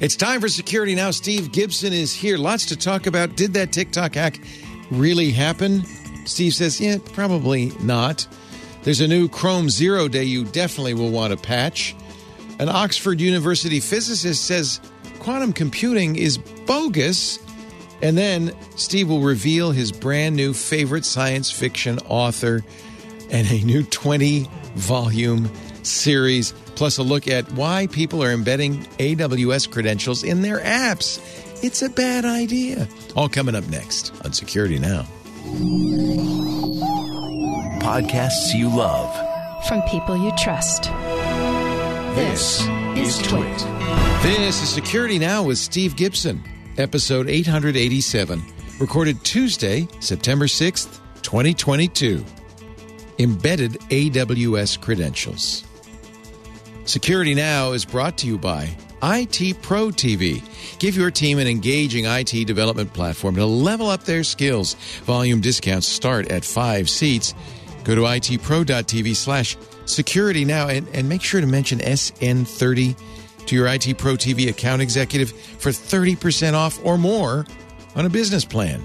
It's time for Security Now. Steve Gibson is here. Lots to talk about. Did that TikTok hack really happen? Steve says, yeah, probably not. There's a new Chrome Zero Day you definitely will want to patch. An Oxford University physicist says quantum computing is bogus. And then Steve will reveal his brand new favorite science fiction author and a new 20 volume series, plus a look at why people are embedding AWS credentials in their apps. It's a bad idea. All coming up next on Security Now. Podcasts you love. From people you trust. This is Twit. This is Security Now with Steve Gibson, episode 887, recorded Tuesday, September 6th, 2022. Embedded AWS credentials. Security Now is brought to you by IT Pro TV. Give your team an engaging IT development platform to level up their skills. Volume discounts start at five seats. Go to itpro.tv slash security now and, and make sure to mention SN30 to your IT Pro TV account executive for 30% off or more on a business plan.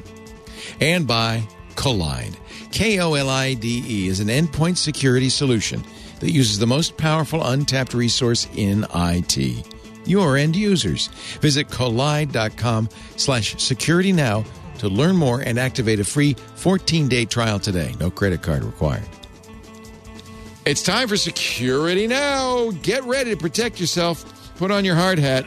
And by Kolide. K O L I D E is an endpoint security solution that uses the most powerful untapped resource in IT your end users. Visit kolide.com slash security now to learn more and activate a free 14-day trial today. No credit card required. It's time for Security Now. Get ready to protect yourself. Put on your hard hat.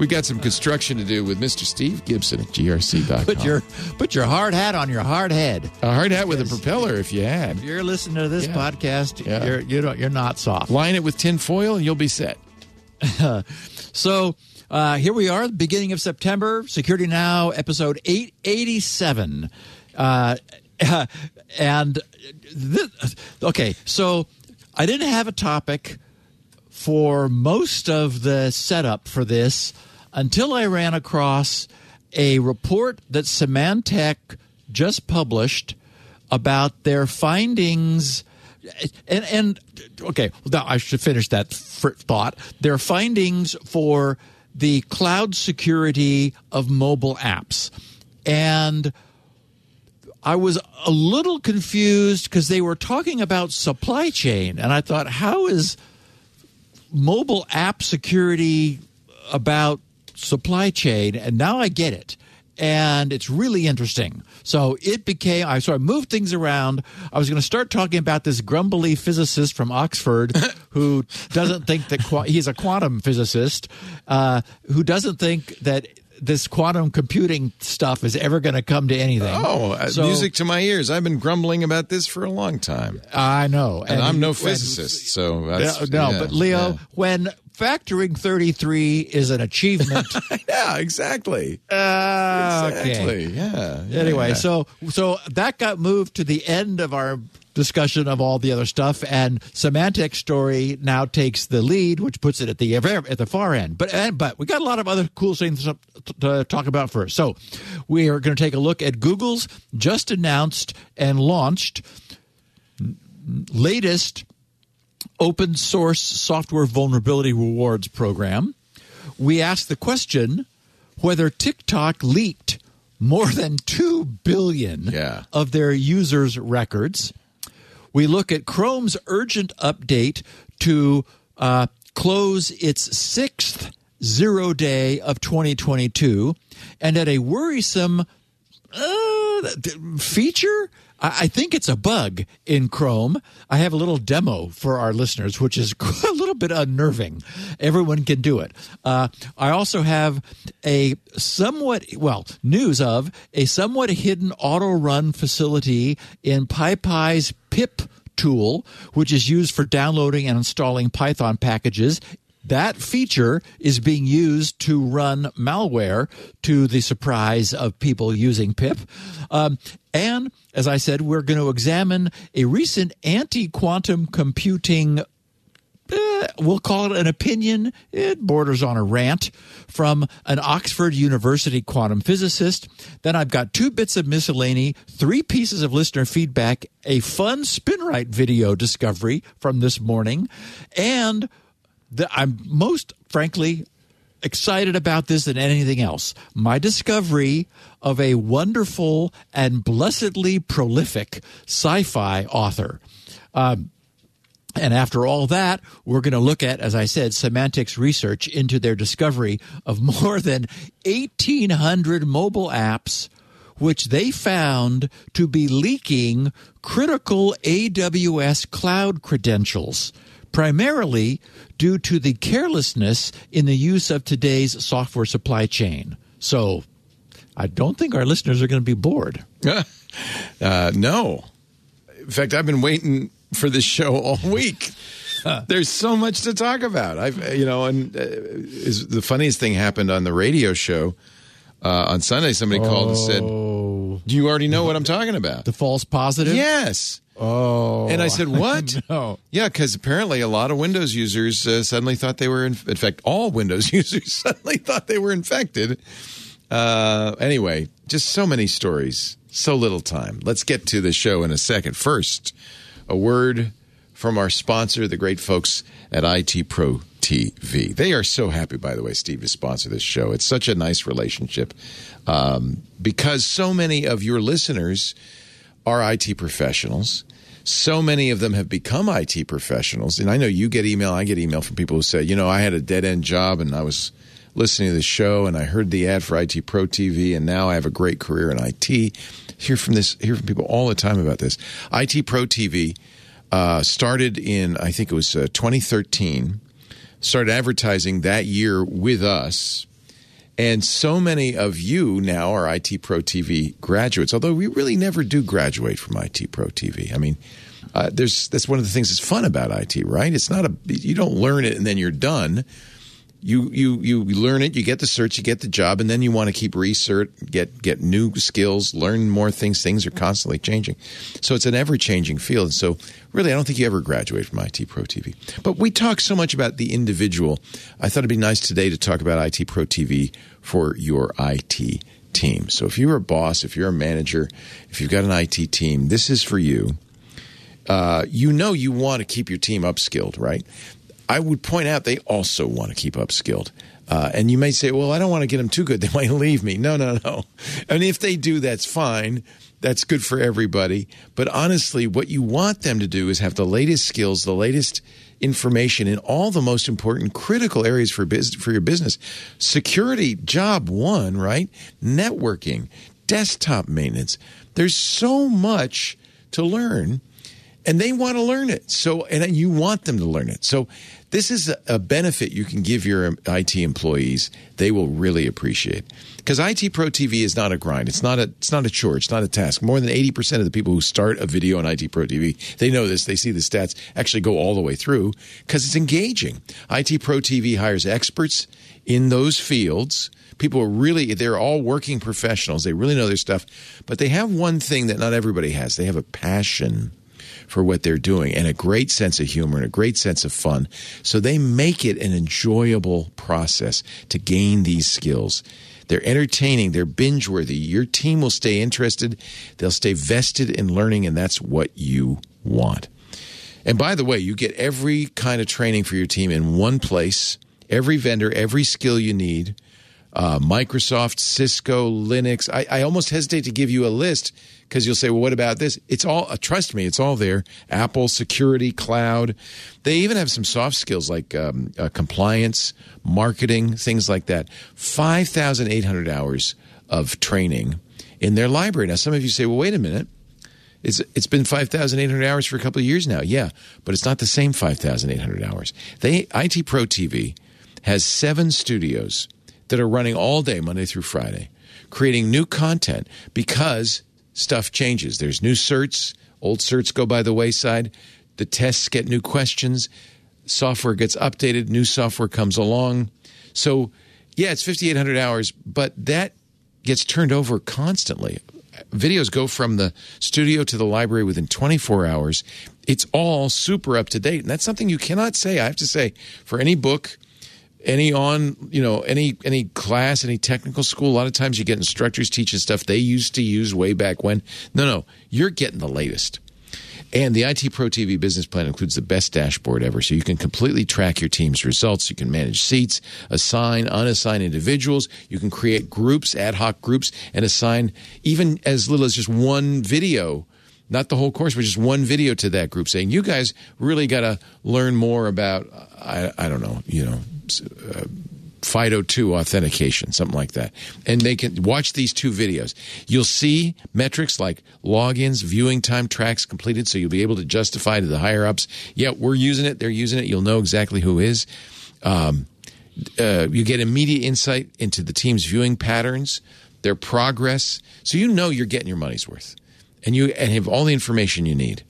We've got some construction to do with Mr. Steve Gibson at grc.com. Put your put your hard hat on your hard head. a hard hat with a propeller if you had. If you're listening to this Yeah. podcast, Yeah. you're you don't, you're not soft. Line it with tin foil and you'll be set. So uh, here we are, beginning of September. Security Now, episode eight eighty seven, uh, and this, okay, so I didn't have a topic for most of the setup for this until I ran across a report that Symantec just published about their findings. And, and okay, now I should finish that thought. Their findings for the cloud security of mobile apps. And I was a little confused because they were talking about supply chain. And I thought, how is mobile app security about supply chain and now i get it and it's really interesting so it became i so i moved things around i was going to start talking about this grumbly physicist from oxford who doesn't think that qua- he's a quantum physicist uh, who doesn't think that this quantum computing stuff is ever going to come to anything Oh, uh, So- music to my ears. I've been grumbling about this for a long time. i know And, I'm no physicist, so that's, no, yeah, but Leo, yeah. when factoring 33 is an achievement. Yeah, exactly. uh, Exactly. okay. Yeah, yeah. Anyway, so so that got moved to the end of our discussion of all the other stuff, and Symantec story now takes the lead, which puts it at the at the far end. But and, but we got a lot of other cool things to talk about first. So we are going to take a look at Google's just announced and launched latest open source software vulnerability rewards program. We asked the question whether TikTok leaked more than 2 billion Yeah. of their users' records. We look at Chrome's urgent update to uh, close its sixth zero day of 2022 and at a worrisome uh, feature. I think it's a bug in Chrome. I have a little demo for our listeners, which is a little bit unnerving. Everyone can do it. Uh, I also have a somewhat, well, news of a somewhat hidden auto run facility in PyPI's pip tool, which is used for downloading and installing Python packages that feature is being used to run malware to the surprise of people using pip um, and as i said we're going to examine a recent anti-quantum computing eh, we'll call it an opinion. It borders on a rant from an Oxford University quantum physicist. Then I've got two bits of miscellany, three pieces of listener feedback, a fun spinrite video discovery from this morning, and the, I'm most frankly excited about this than anything else. My discovery of a wonderful and blessedly prolific sci fi author. Um, and after all that, we're going to look at, as I said, Symantec's research into their discovery of more than 1,800 mobile apps, which they found to be leaking critical AWS cloud credentials, primarily due to the carelessness in the use of today's software supply chain. So I don't think our listeners are going to be bored. uh, no. In fact, I've been waiting for this show all week. There's so much to talk about. I've, you know, and uh, is the funniest thing happened on the radio show uh, on Sunday. Somebody called and said, Oh, "Do you already know what I'm talking about?" the false positive? yes. Oh. And I said, "What?" No. Yeah, because apparently a lot of Windows users uh, suddenly thought they were. In, in fact, all Windows users suddenly thought they were infected. Uh, anyway, just so many stories, so little time. Let's get to the show in a second. First, a word from our sponsor, the great folks at IT Pro TV. They are so happy, by the way, Steve, to sponsor this show. It's such a nice relationship um, because so many of your listeners are IT professionals. So many of them have become IT professionals. And I know you get email, I get email from people who say, you know, I had a dead end job and I was listening to the show and I heard the ad for IT Pro TV and now I have a great career in IT. Hear from this, hear from people all the time about this. IT Pro TV uh, started in, I think it was uh, 2013, started advertising that year with us. And so many of you now are IT Pro TV graduates, although we really never do graduate from IT Pro TV. I mean, uh, there's that's one of the things that's fun about IT, right? It's not a you don't learn it and then you're done. You you you learn it, you get the search, you get the job, and then you want to keep research, get get new skills, learn more things. Things are constantly changing, so it's an ever changing field. And so, really, I don't think you ever graduate from IT Pro TV. But we talk so much about the individual. I thought it'd be nice today to talk about IT Pro TV for your IT team. So, if you're a boss, if you're a manager, if you've got an IT team, this is for you. Uh, you know you want to keep your team upskilled, right? I would point out they also want to keep upskilled. Uh, and you may say, well, I don't want to get them too good. They might leave me. No, no, no. And if they do, that's fine. That's good for everybody. But honestly, what you want them to do is have the latest skills, the latest information in all the most important critical areas for business, for your business. Security, job one, right? Networking, desktop maintenance. There's so much to learn and they want to learn it. So, and you want them to learn it. So, this is a benefit you can give your um, IT employees. They will really appreciate because IT Pro TV is not a grind. It's not a it's not a chore. It's not a task. More than eighty percent of the people who start a video on IT Pro TV, they know this. They see the stats actually go all the way through because it's engaging. IT Pro TV hires experts in those fields. People are really they're all working professionals. They really know their stuff, but they have one thing that not everybody has. They have a passion for what they're doing and a great sense of humor and a great sense of fun. So they make it an enjoyable process to gain these skills. They're entertaining, they're binge worthy. Your team will stay interested, they'll stay vested in learning, and that's what you want. And by the way, you get every kind of training for your team in one place, every vendor, every skill you need. Uh, Microsoft, Cisco, Linux. I, I almost hesitate to give you a list because you'll say, well, what about this? It's all, uh, trust me, it's all there. Apple, security, cloud. They even have some soft skills like um, uh, compliance, marketing, things like that. 5,800 hours of training in their library. Now, some of you say, well, wait a minute. It's, it's been 5,800 hours for a couple of years now. Yeah, but it's not the same 5,800 hours. They, IT Pro TV has seven studios that are running all day, Monday through Friday, creating new content because stuff changes. There's new certs, old certs go by the wayside, the tests get new questions, software gets updated, new software comes along. So, yeah, it's 5,800 hours, but that gets turned over constantly. Videos go from the studio to the library within 24 hours. It's all super up to date. And that's something you cannot say. I have to say, for any book, any on you know any any class any technical school a lot of times you get instructors teaching stuff they used to use way back when no no you're getting the latest And the IT Pro TV business plan includes the best dashboard ever, so you can completely track your team's results. You can manage seats, assign, unassign individuals. You can create groups, ad hoc groups, and assign even as little as just one video not the whole course, but just one video to that group saying, you guys really got to learn more about, I, I don't know, you know, uh, FIDO2 authentication, something like that. And they can watch these two videos. You'll see metrics like logins, viewing time, tracks completed, so you'll be able to justify to the higher ups, yeah, we're using it, they're using it. You'll know exactly who is. Um, uh, you get immediate insight into the team's viewing patterns, their progress, so you know you're getting your money's worth and you and have all the information you need.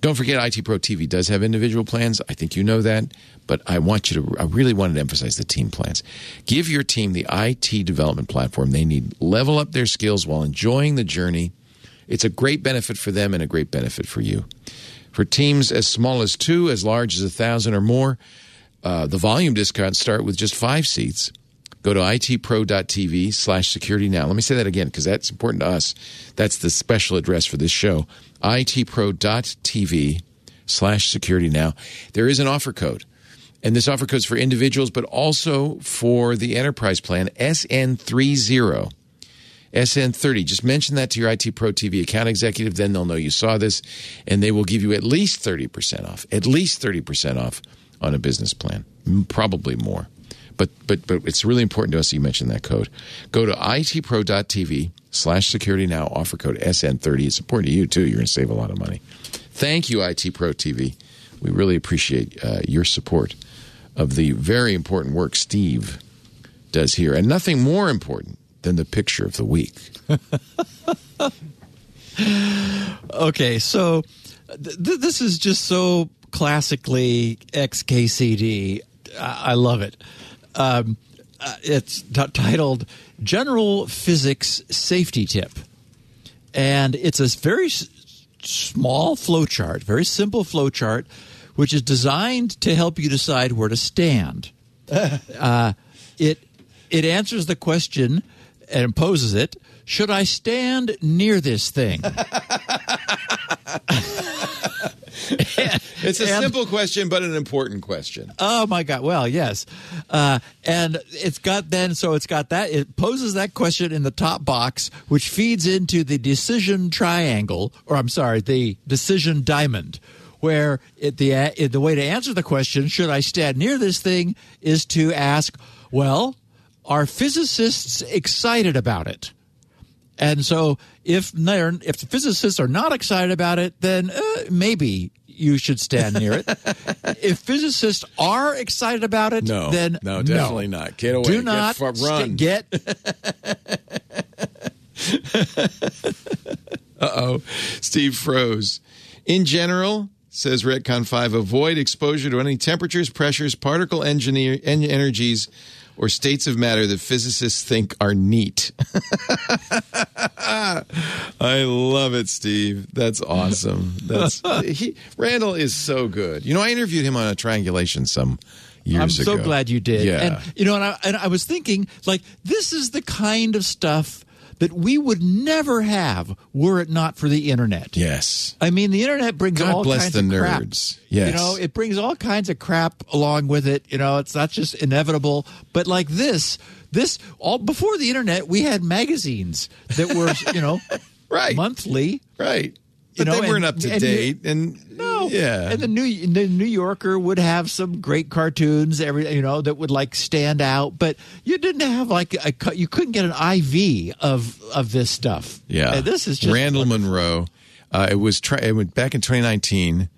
Don't forget, IT Pro TV does have individual plans. I think you know that, but I want you to. I really wanted to emphasize the team plans. Give your team the IT development platform they need. Level up their skills while enjoying the journey. It's a great benefit for them and a great benefit for you. For teams as small as two, as large as a thousand or more, uh, the volume discounts start with just five seats. Go to itpro.tv slash security now. Let me say that again because that's important to us. That's the special address for this show. itpro.tv slash security now. There is an offer code. And this offer code is for individuals, but also for the enterprise plan SN30. SN30. Just mention that to your IT Pro TV account executive. Then they'll know you saw this and they will give you at least 30% off, at least 30% off on a business plan, probably more. But but but it's really important to us that you mention that code. Go to itpro.tv slash security now offer code SN30. It's important to you too. You're going to save a lot of money. Thank you, IT Pro TV. We really appreciate uh, your support of the very important work Steve does here, and nothing more important than the picture of the week. okay, so th- this is just so classically XKCD. I, I love it. Um, uh, it's t- titled General Physics Safety Tip. And it's a very s- small flowchart, very simple flowchart, which is designed to help you decide where to stand. uh, it, it answers the question and poses it Should I stand near this thing? it's a and, simple question, but an important question. Oh my God! Well, yes, uh, and it's got then so it's got that it poses that question in the top box, which feeds into the decision triangle, or I'm sorry, the decision diamond. Where it, the it, the way to answer the question, should I stand near this thing, is to ask, well, are physicists excited about it? And so, if if the physicists are not excited about it, then uh, maybe you should stand near it. if physicists are excited about it, no, then no, definitely no. not. Get away. Do not get, run. get. uh oh, Steve froze. In general, says Retcon Five, avoid exposure to any temperatures, pressures, particle engineer, energies or states of matter that physicists think are neat. I love it, Steve. That's awesome. That's he, Randall is so good. You know, I interviewed him on a triangulation some years ago. I'm ago. so glad you did. Yeah. And you know, and I, and I was thinking like this is the kind of stuff that we would never have were it not for the internet. Yes. I mean, the internet brings God all bless kinds the of nerds. crap. Yes. You know, it brings all kinds of crap along with it. You know, it's not just inevitable, but like this, this all before the internet, we had magazines that were, you know, right. monthly. Right. But know, they weren't and, up to and, date, and no, yeah. And the New the New Yorker would have some great cartoons, every you know that would like stand out, but you didn't have like a you couldn't get an IV of of this stuff. Yeah, and this is just Randall wonderful. Munroe. Uh, it was tri- it went back in 2019.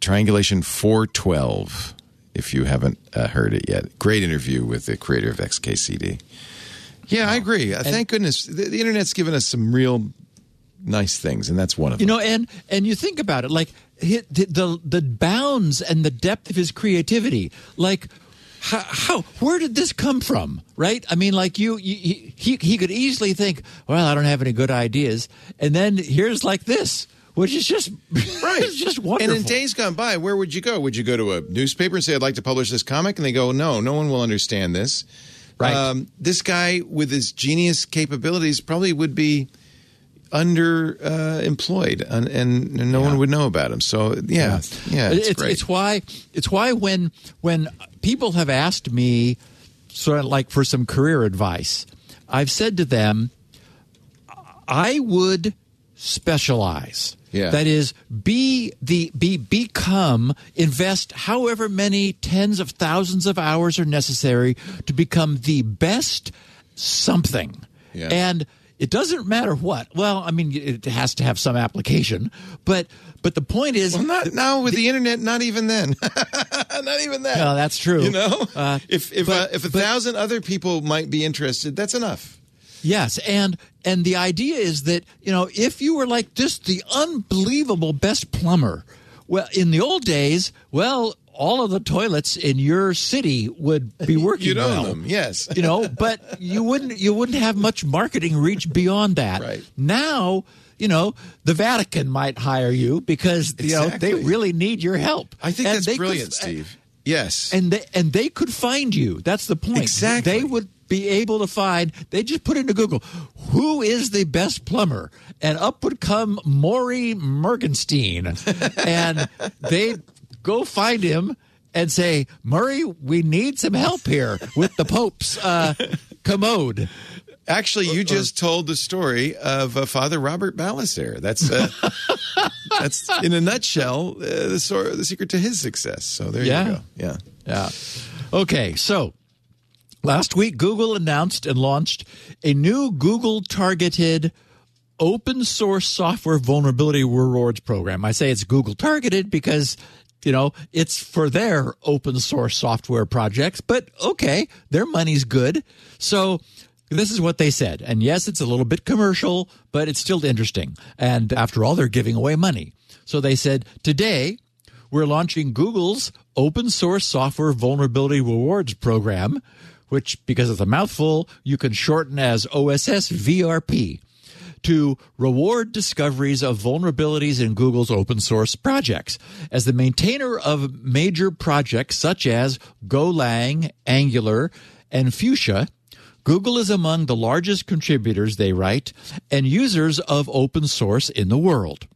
Triangulation 412. If you haven't uh, heard it yet, great interview with the creator of XKCD. Yeah, I agree. Uh, thank goodness the, the internet's given us some real nice things, and that's one of them. You know, and and you think about it, like the the, the bounds and the depth of his creativity, like. How, how where did this come from right i mean like you, you he he could easily think well i don't have any good ideas and then here's like this which is just Right. it's just wonderful And in days gone by, where would you go? Would you go to a newspaper and say, I'd like to publish this comic? And they go, no, no one will understand this. Um, Right. this guy with his genius capabilities probably would be underemployed, and, and no one would know about him. So yeah, yeah, it's, it's, great. it's why it's why when when people have asked me sort of like for some career advice, I've said to them, I would specialize. Yeah. That is, be the be become invest however many tens of thousands of hours are necessary to become the best something. Yeah. And it doesn't matter what. Well, I mean, it has to have some application, but but the point is, well, not now with the, internet. Not even then. not even that. No, that's true. You know, Uh, if if but- uh, if a but- thousand other people might be interested, that's enough. Yes, and and the idea is that you know if you were like just the unbelievable best plumber, well, in the old days, well, all of the toilets in your city would be working. You'd own well. them, yes. you know, but you wouldn't you wouldn't have much marketing reach beyond that. Right. now. You know, the Vatican might hire you because you know they really need your help. I think And that's they could- brilliant, Steve. Yes, and they and they could find you. That's the point. Exactly. They would be able to find. They just put into Google, who is the best plumber, and up would come Maury Mergenstein, and they go find him and say, Murray, we need some help here with the Pope's uh, commode. actually, you just told the story of uh, Father Robert Ballecer. That's uh, that's in a nutshell uh, the the secret to his success. So there Yeah. you go. Yeah. Yeah. Okay, so last week Google announced and launched a new Google targeted open source software vulnerability rewards program. I say it's Google targeted because you know, it's for their open source software projects, but okay, their money's good. So this is what they said. And yes, it's a little bit commercial, but it's still interesting. And after all, they're giving away money. So they said, today we're launching Google's open source software vulnerability rewards program, which, because it's a mouthful, you can shorten as OSS VRP to reward discoveries of vulnerabilities in Google's open source projects. As the maintainer of major projects such as Golang, Angular, and Fuchsia, Google is among the largest contributors, they write, and users of open source in the world.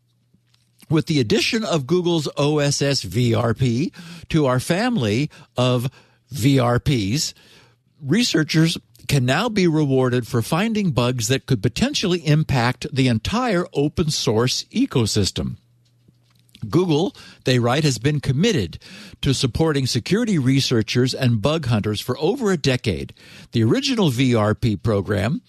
With the addition of Google's OSS VRP to our family of VRPs, researchers can now be rewarded for finding bugs that could potentially impact the entire open source ecosystem. Google, they write, has been committed to supporting security researchers and bug hunters for over a decade. The original VRP program,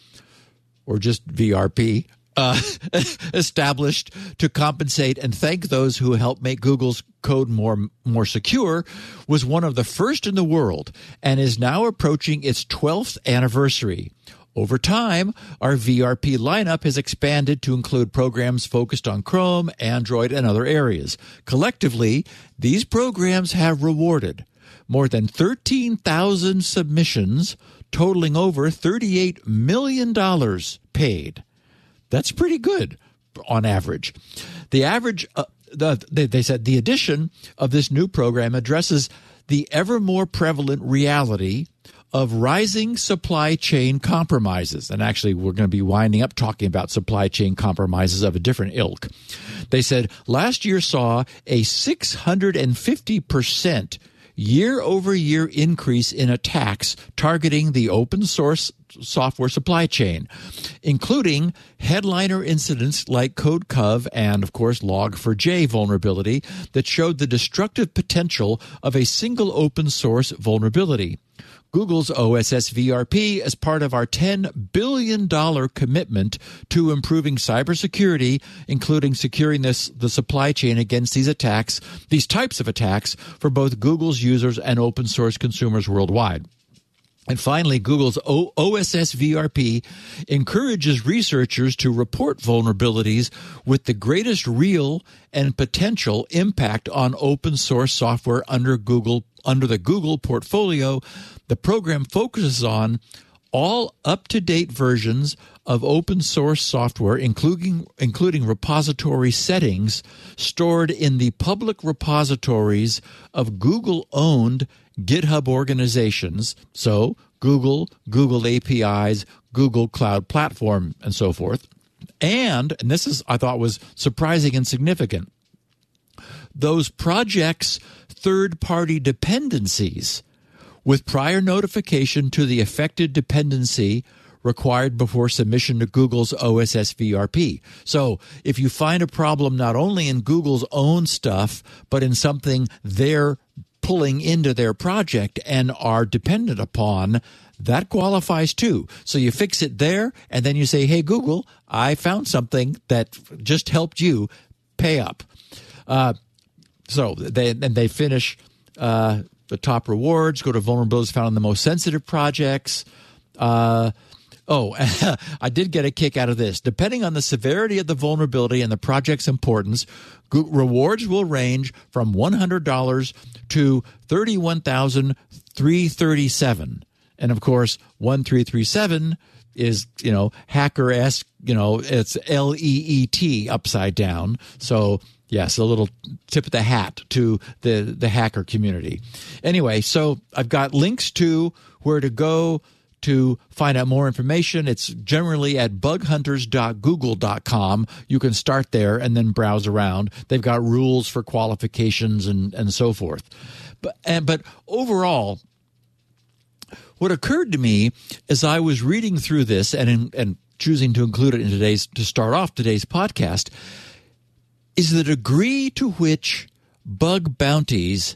or just VRP, uh, established to compensate and thank those who helped make Google's code more more secure, was one of the first in the world and is now approaching its 12th anniversary. Over time, our VRP lineup has expanded to include programs focused on Chrome, Android, and other areas. Collectively, these programs have rewarded more than 13,000 submissions, totaling over $38 million paid. That's pretty good on average. The average, uh, the, they, they said, the addition of this new program addresses the ever more prevalent reality of rising supply chain compromises. And actually, we're going to be winding up talking about supply chain compromises of a different ilk. They said last year saw a 650% year over year increase in attacks targeting the open source software supply chain, including headliner incidents like CodeCov and, of course, Log4j vulnerability that showed the destructive potential of a single open source vulnerability. Google's OSS VRP as part of our $10 billion commitment to improving cybersecurity, including securing this, the supply chain against these attacks, these types of attacks for both Google's users and open source consumers worldwide. And finally, Google's OSS VRP encourages researchers to report vulnerabilities with the greatest real and potential impact on open source software under Google under the Google portfolio. The program focuses on all up-to-date versions of open source software including including repository settings stored in the public repositories of Google-owned GitHub organizations, so Google, Google APIs, Google Cloud Platform, and so forth. And, and this is, I thought was surprising and significant, those projects' third party dependencies with prior notification to the affected dependency required before submission to Google's OSS VRP. So if you find a problem not only in Google's own stuff, but in something they're pulling into their project and are dependent upon, that qualifies too. So you fix it there, and then you say, hey, Google, I found something that just helped you pay up. Uh, so they and they finish uh, the top rewards, go to vulnerabilities found in the most sensitive projects. Uh, oh, I did get a kick out of this. Depending on the severity of the vulnerability and the project's importance, rewards will range from $100 to 31,337. And of course, 1337 is, you know, hacker esque, you know, it's L E E T upside down. So Yes, a little tip of the hat to the, the hacker community. Anyway, so I've got links to where to go to find out more information. It's generally at bughunters.google.com. You can start there and then browse around. They've got rules for qualifications and, and so forth. But, and, but overall, what occurred to me as I was reading through this and, in, and choosing to include it in today's, to start off today's podcast, is the degree to which bug bounties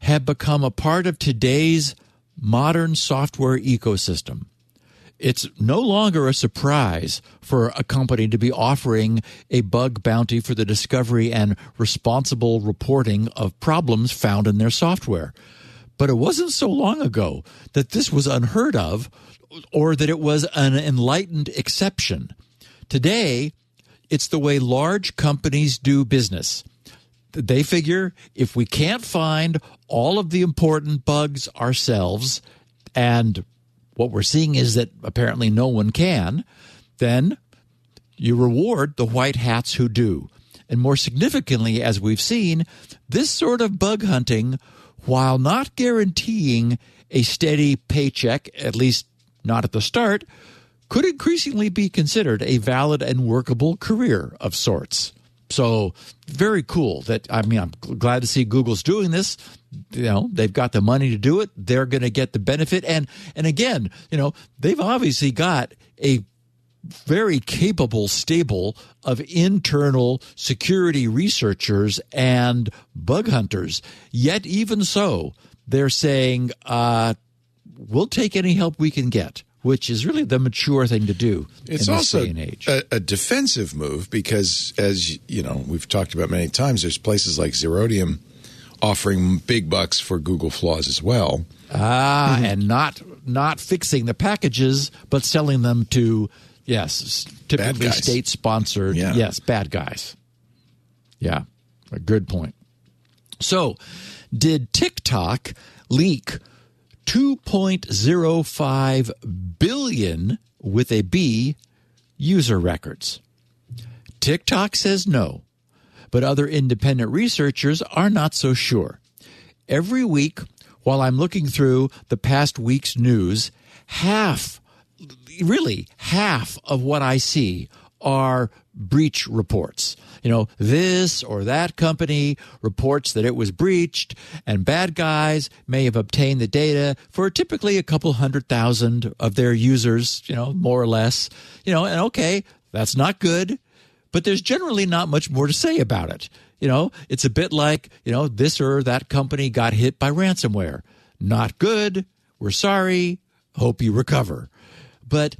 have become a part of today's modern software ecosystem. It's no longer a surprise for a company to be offering a bug bounty for the discovery and responsible reporting of problems found in their software. But it wasn't so long ago that this was unheard of or that it was an enlightened exception. Today, it's the way large companies do business. They figure if we can't find all of the important bugs ourselves, and what we're seeing is that apparently no one can, then you reward the white hats who do. And more significantly, as we've seen, this sort of bug hunting, while not guaranteeing a steady paycheck, at least not at the start, could increasingly be considered a valid and workable career of sorts. So very cool that I mean I'm glad to see Google's doing this. You know, they've got the money to do it. They're going to get the benefit and and again, you know, they've obviously got a very capable stable of internal security researchers and bug hunters. Yet even so, they're saying uh, we'll take any help we can get which is really the mature thing to do it's in this also day and age. A, a defensive move because, as you know, we've talked about many times. There's places like Zerodium offering big bucks for Google flaws as well. Ah, mm-hmm. and not not fixing the packages, but selling them to yes, typically state sponsored. Yeah. Yes, bad guys. Yeah, a good point. So, did TikTok leak 2.05 billion with a B user records. TikTok says no, but other independent researchers are not so sure. Every week, while I'm looking through the past week's news, half, really half of what I see are breach reports. You know, this or that company reports that it was breached, and bad guys may have obtained the data for typically a couple hundred thousand of their users, you know, more or less. You know, and okay, that's not good, but there's generally not much more to say about it. You know, it's a bit like, you know, this or that company got hit by ransomware. Not good. We're sorry. Hope you recover. But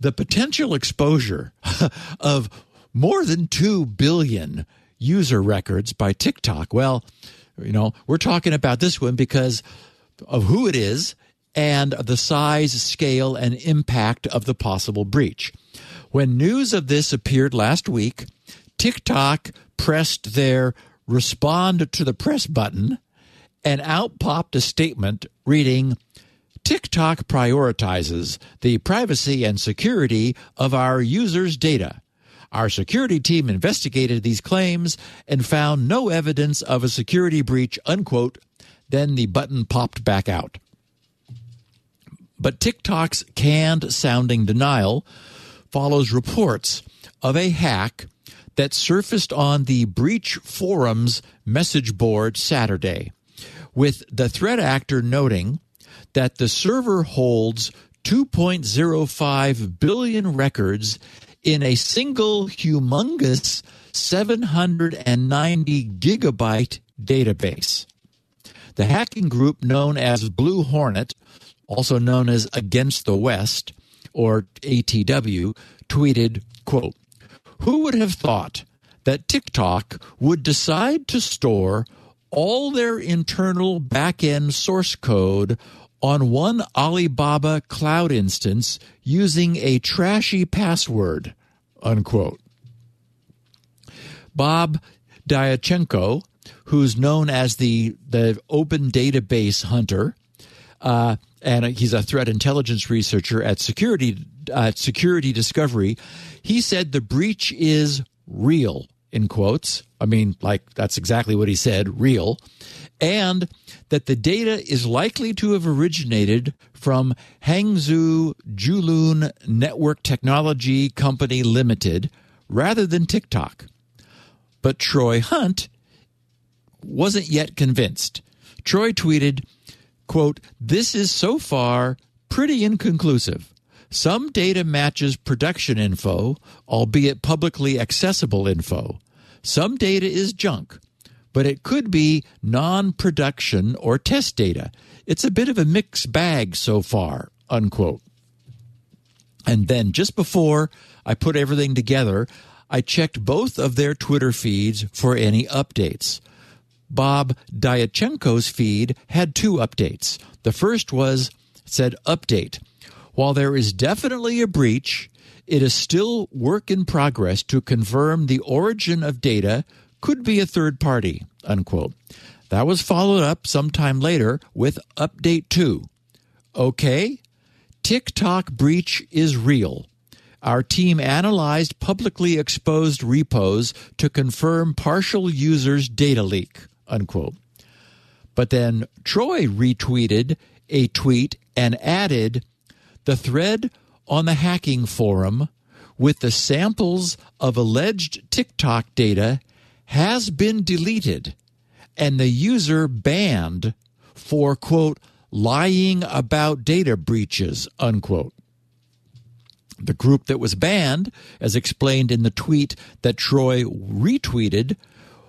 the potential exposure of more than 2 billion user records by TikTok. Well, you know, we're talking about this one because of who it is and the size, scale, and impact of the possible breach. When news of this appeared last week, TikTok pressed their respond to the press button and out popped a statement reading, TikTok prioritizes the privacy and security of our users' data. Our security team investigated these claims and found no evidence of a security breach, unquote. Then the button popped back out. But TikTok's canned sounding denial follows reports of a hack that surfaced on the Breach Forum's message board Saturday, with the threat actor noting that the server holds 2.05 billion records in a single humongous 790 gigabyte database. The hacking group known as Blue Hornet, also known as Against the West or ATW, tweeted, quote, "Who would have thought that TikTok would decide to store all their internal back-end source code on one Alibaba cloud instance using a trashy password, unquote. Bob Diachenko, who's known as the, the open database hunter, uh, and he's a threat intelligence researcher at Security uh, Security Discovery. He said the breach is real in quotes. I mean, like that's exactly what he said, real, and that the data is likely to have originated from Hangzhou Julun Network Technology Company Limited rather than TikTok. But Troy Hunt wasn't yet convinced. Troy tweeted, quote, This is so far pretty inconclusive. Some data matches production info, albeit publicly accessible info. Some data is junk, but it could be non production or test data. It's a bit of a mixed bag so far, unquote. And then just before I put everything together, I checked both of their Twitter feeds for any updates. Bob Diachenko's feed had two updates. The first was said update. While there is definitely a breach, it is still work in progress to confirm the origin of data could be a third party, unquote. That was followed up sometime later with update 2. Okay, TikTok breach is real. Our team analyzed publicly exposed repos to confirm partial users' data leak, unquote. But then Troy retweeted a tweet and added the thread on the hacking forum with the samples of alleged TikTok data has been deleted and the user banned for, quote, lying about data breaches, unquote. The group that was banned, as explained in the tweet that Troy retweeted,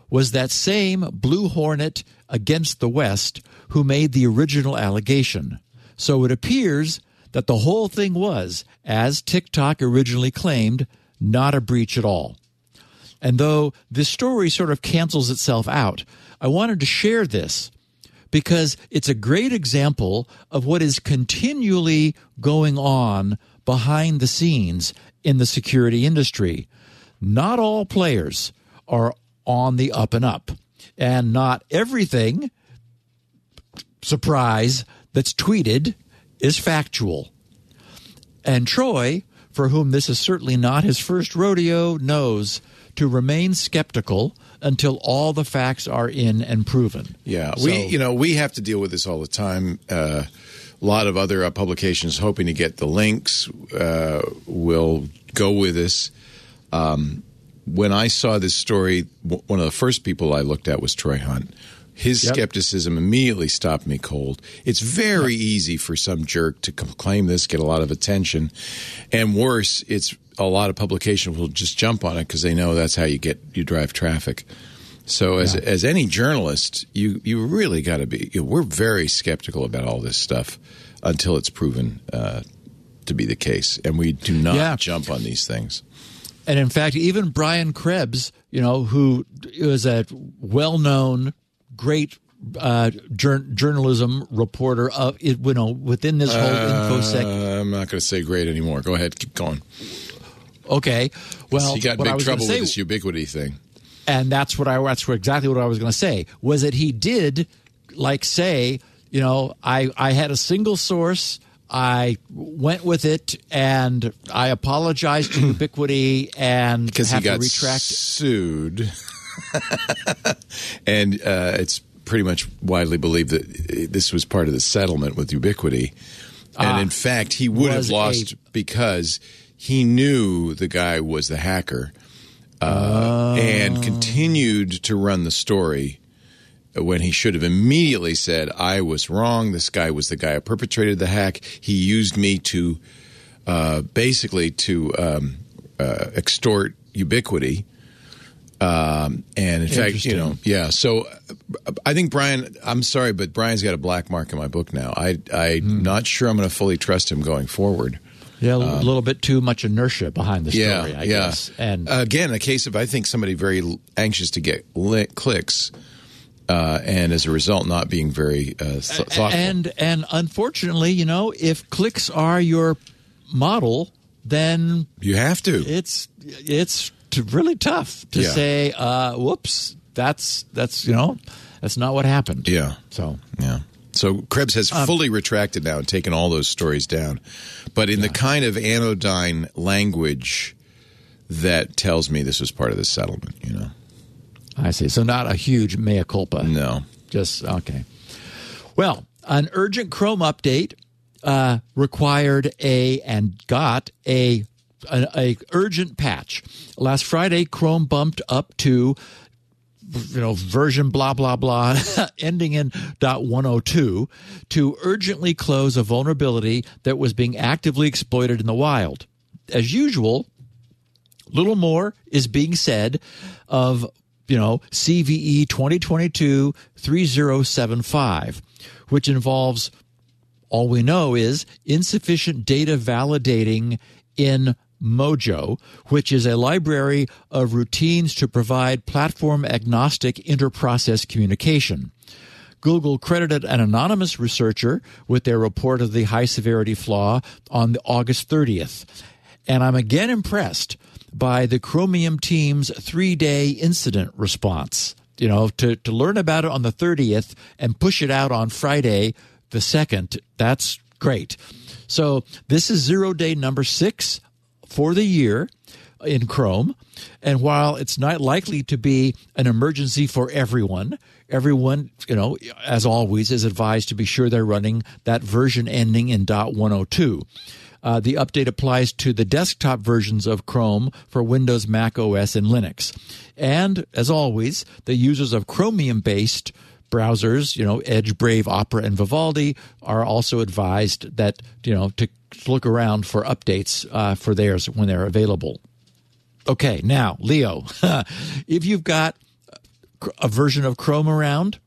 was that same Blue Hornet against the West who made the original allegation. So it appears that the whole thing was, as TikTok originally claimed, not a breach at all. And though this story sort of cancels itself out, I wanted to share this because it's a great example of what is continually going on behind the scenes in the security industry. Not all players are on the up and up, and not everything, surprise, that's tweeted is factual. And Troy, for whom this is certainly not his first rodeo, knows to remain skeptical until all the facts are in and proven. Yeah, So- we you know we have to deal with this all the time. Uh, a lot of other uh, publications hoping to get the links uh, will go with this. Um, when I saw this story, w- one of the first people I looked at was Troy Hunt. His Yep. skepticism immediately stopped me cold. It's very easy for some jerk to claim this, get a lot of attention, and worse, it's a lot of publications will just jump on it because they know that's how you get you drive traffic. So as as any journalist, you you really got to be. You know, we're very skeptical about all this stuff until it's proven uh, to be the case, and we do not Yeah. jump on these things. And in fact, even Brian Krebs, you know, who is a well-known, great uh, jour- journalism reporter of it, you know, within this whole infosec. Uh, I'm not going to say great anymore. Go ahead, keep going. Okay, well, he got big trouble say, with this Ubiquiti thing. and that's what I that's exactly what I was going to say was that he did like say, you know, I I had a single source. I went with it, and I apologized to Ubiquiti, and because he got to retract. sued, and uh, it's pretty much widely believed that uh, this was part of the settlement with Ubiquiti, and Ah, in fact, he would have lost a- because he knew the guy was the hacker uh, and continued to run the story when he should have immediately said, I was wrong. This guy was the guy who perpetrated the hack. He used me to uh, basically to um, uh, extort Ubiquiti. Um, and in fact, you know, yeah. So uh, I think Brian, I'm sorry, but Brian's got a black mark in my book now. I, I'm Hmm. not sure I'm going to fully trust him going forward. Yeah, a little bit too much inertia behind the story, Um, Yeah, I yeah. guess. And again, a case of I think somebody very anxious to get li- clicks, uh, and as a result, not being very uh, th- thoughtful. and and unfortunately, you know, if clicks are your model, then you have to. it's it's really tough to Yeah. say, uh, "Whoops, that's that's you know, that's not what happened." Yeah. So Yeah. So Krebs has Um, fully retracted now and taken all those stories down, but in the kind of anodyne language that tells me this was part of the settlement. You know, I see. So not a huge mea culpa. no. Just okay. Well, an urgent Chrome update uh, required a and got a, a a urgent patch. Last Friday, Chrome bumped up to you know version blah blah blah ending in .102 to urgently close a vulnerability that was being actively exploited in the wild. As usual, little more is being said of you know CVE 2022 3075 which involves all we know is insufficient data validating in Mojo, which is a library of routines to provide platform agnostic interprocess communication. Google credited an anonymous researcher with their report of the high severity flaw on August 30th. And I'm again impressed by the Chromium team's three day incident response. You know, to, to learn about it on the 30th and push it out on Friday, the 2nd, that's great. So this is zero day number six for the year in Chrome. And while it's not likely to be an emergency for everyone, everyone, you know, as always, is advised to be sure they're running that version ending in .102. Uh, the update applies to the desktop versions of Chrome for Windows, Mac OS, and Linux. And as always, the users of Chromium based browsers, you know, Edge, Brave, Opera, and Vivaldi are also advised that, you know, to look around for updates uh, for theirs when they're available. Okay, now, Leo, if you've got a version of Chrome around,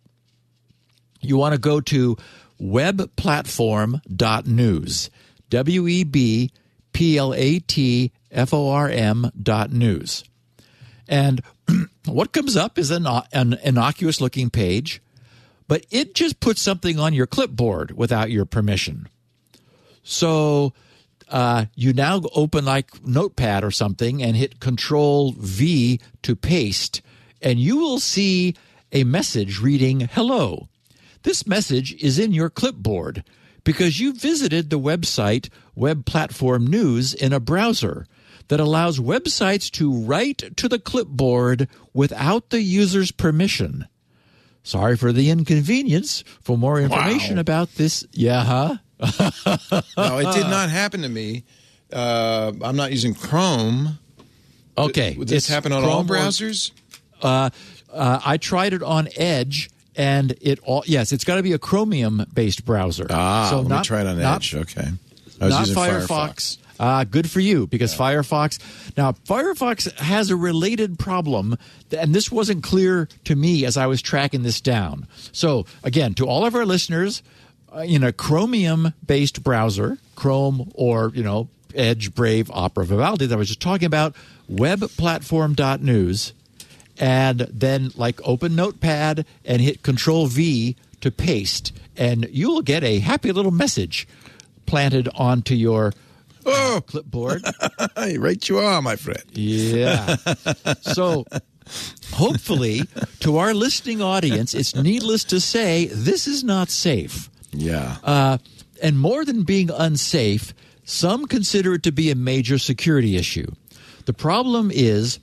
you want to go to webplatform.news. W E B P L A T F O R M dot news. And what comes up is an, an innocuous looking page, but it just puts something on your clipboard without your permission. So uh, you now open like Notepad or something and hit Control V to paste, and you will see a message reading Hello. This message is in your clipboard because you visited the website Web Platform News in a browser that allows websites to write to the clipboard without the user's permission. Sorry for the inconvenience. For more information Wow. about this, yeah, huh? No, it did not happen to me. Uh, I'm not using Chrome. Okay, Would this happened happen on all Chrome or- browsers? Uh, uh, I tried it on Edge, and it all yes, it's got to be a Chromium based browser. Ah, so let not, me try it on not, Edge. Okay. I was not using Firefox. Uh, good for you because Firefox. Now, Firefox has a related problem, and this wasn't clear to me as I was tracking this down. So, again, to all of our listeners, uh, in a Chromium-based browser, Chrome or you know Edge, Brave, Opera, Vivaldi that I was just talking about, webplatform.news, and then like open Notepad and hit Control V to paste, and you'll get a happy little message planted onto your Oh, clipboard. right you are, my friend. Yeah. So hopefully, to our listening audience, it's needless to say this is not safe. Yeah. Uh, and more than being unsafe, some consider it to be a major security issue. The problem is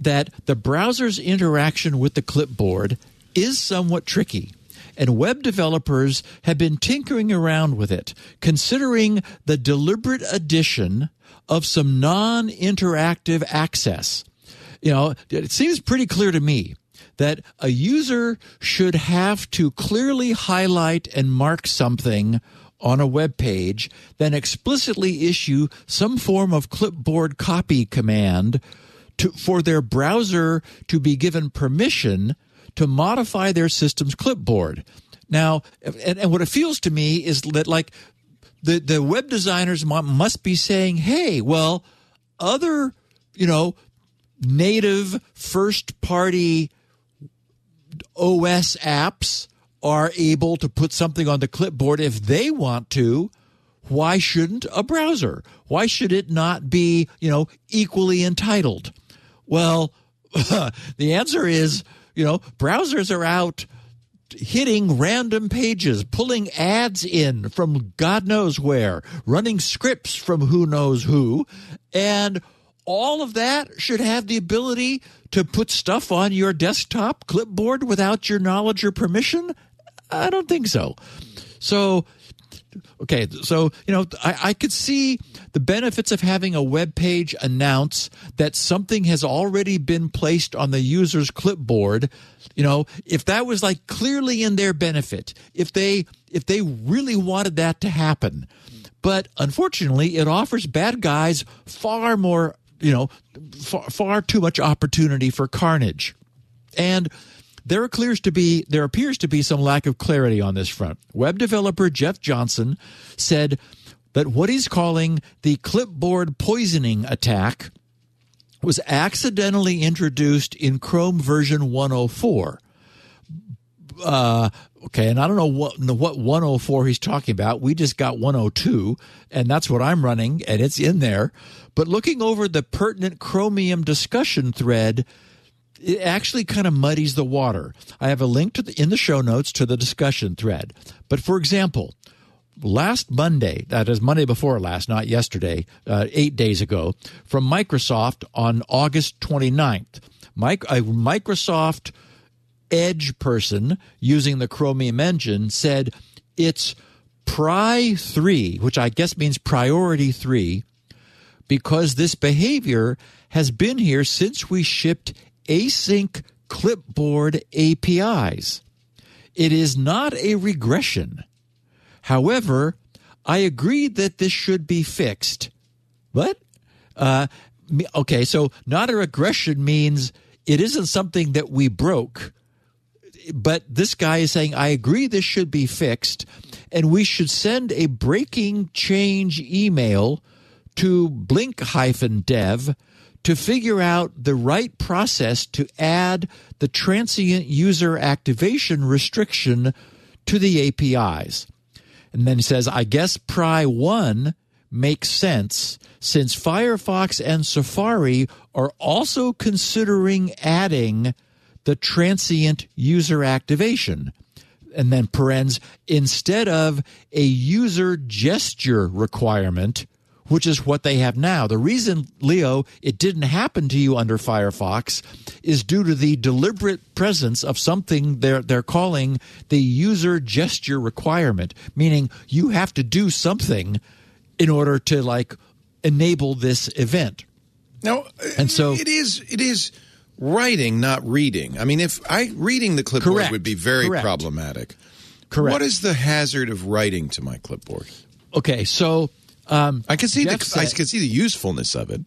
that the browser's interaction with the clipboard is somewhat tricky. And web developers have been tinkering around with it, considering the deliberate addition of some non interactive access. You know, it seems pretty clear to me that a user should have to clearly highlight and mark something on a web page, then explicitly issue some form of clipboard copy command to, for their browser to be given permission to modify their system's clipboard. Now, and, and what it feels to me is that like the, the web designers must be saying, hey, well, other, you know, native first party OS apps are able to put something on the clipboard if they want to. Why shouldn't a browser? Why should it not be, you know, equally entitled? Well, the answer is, you know, browsers are out hitting random pages, pulling ads in from God knows where, running scripts from who knows who, and all of that should have the ability to put stuff on your desktop clipboard without your knowledge or permission? I don't think so. So, okay, so, you know, I, I could see the benefits of having a web page announce that something has already been placed on the user's clipboard. You know, if that was like clearly in their benefit, if they if they really wanted that to happen. But unfortunately, it offers bad guys far more you know, far, far too much opportunity for carnage. And there appears to be there appears to be some lack of clarity on this front. Web developer Jeff Johnson said that what he's calling the clipboard poisoning attack was accidentally introduced in Chrome version 104. Uh, okay, and I don't know what what 104 he's talking about. We just got 102, and that's what I'm running, and it's in there. But looking over the pertinent Chromium discussion thread, it actually kind of muddies the water. I have a link to the, in the show notes to the discussion thread. But for example, last Monday, that is Monday before last, not yesterday, uh, eight days ago, from Microsoft on August 29th, Mike, a Microsoft Edge person using the Chromium engine said it's Pri 3, which I guess means priority 3, because this behavior has been here since we shipped async clipboard APIs. It is not a regression. However, I agree that this should be fixed. What? Uh, okay, so not a regression means it isn't something that we broke but this guy is saying, I agree this should be fixed, and we should send a breaking change email to blink dev to figure out the right process to add the transient user activation restriction to the APIs. And then he says, I guess Pri 1 makes sense since Firefox and Safari are also considering adding the transient user activation. And then parens, instead of a user gesture requirement, which is what they have now. The reason, Leo, it didn't happen to you under Firefox is due to the deliberate presence of something they're, they're calling the user gesture requirement, meaning you have to do something in order to like enable this event. Now, and so it is, it is writing, not reading. I mean, if I reading the clipboard Correct. would be very Correct. problematic. Correct. What is the hazard of writing to my clipboard? Okay, so um, I can see Jeff the said- I can see the usefulness of it,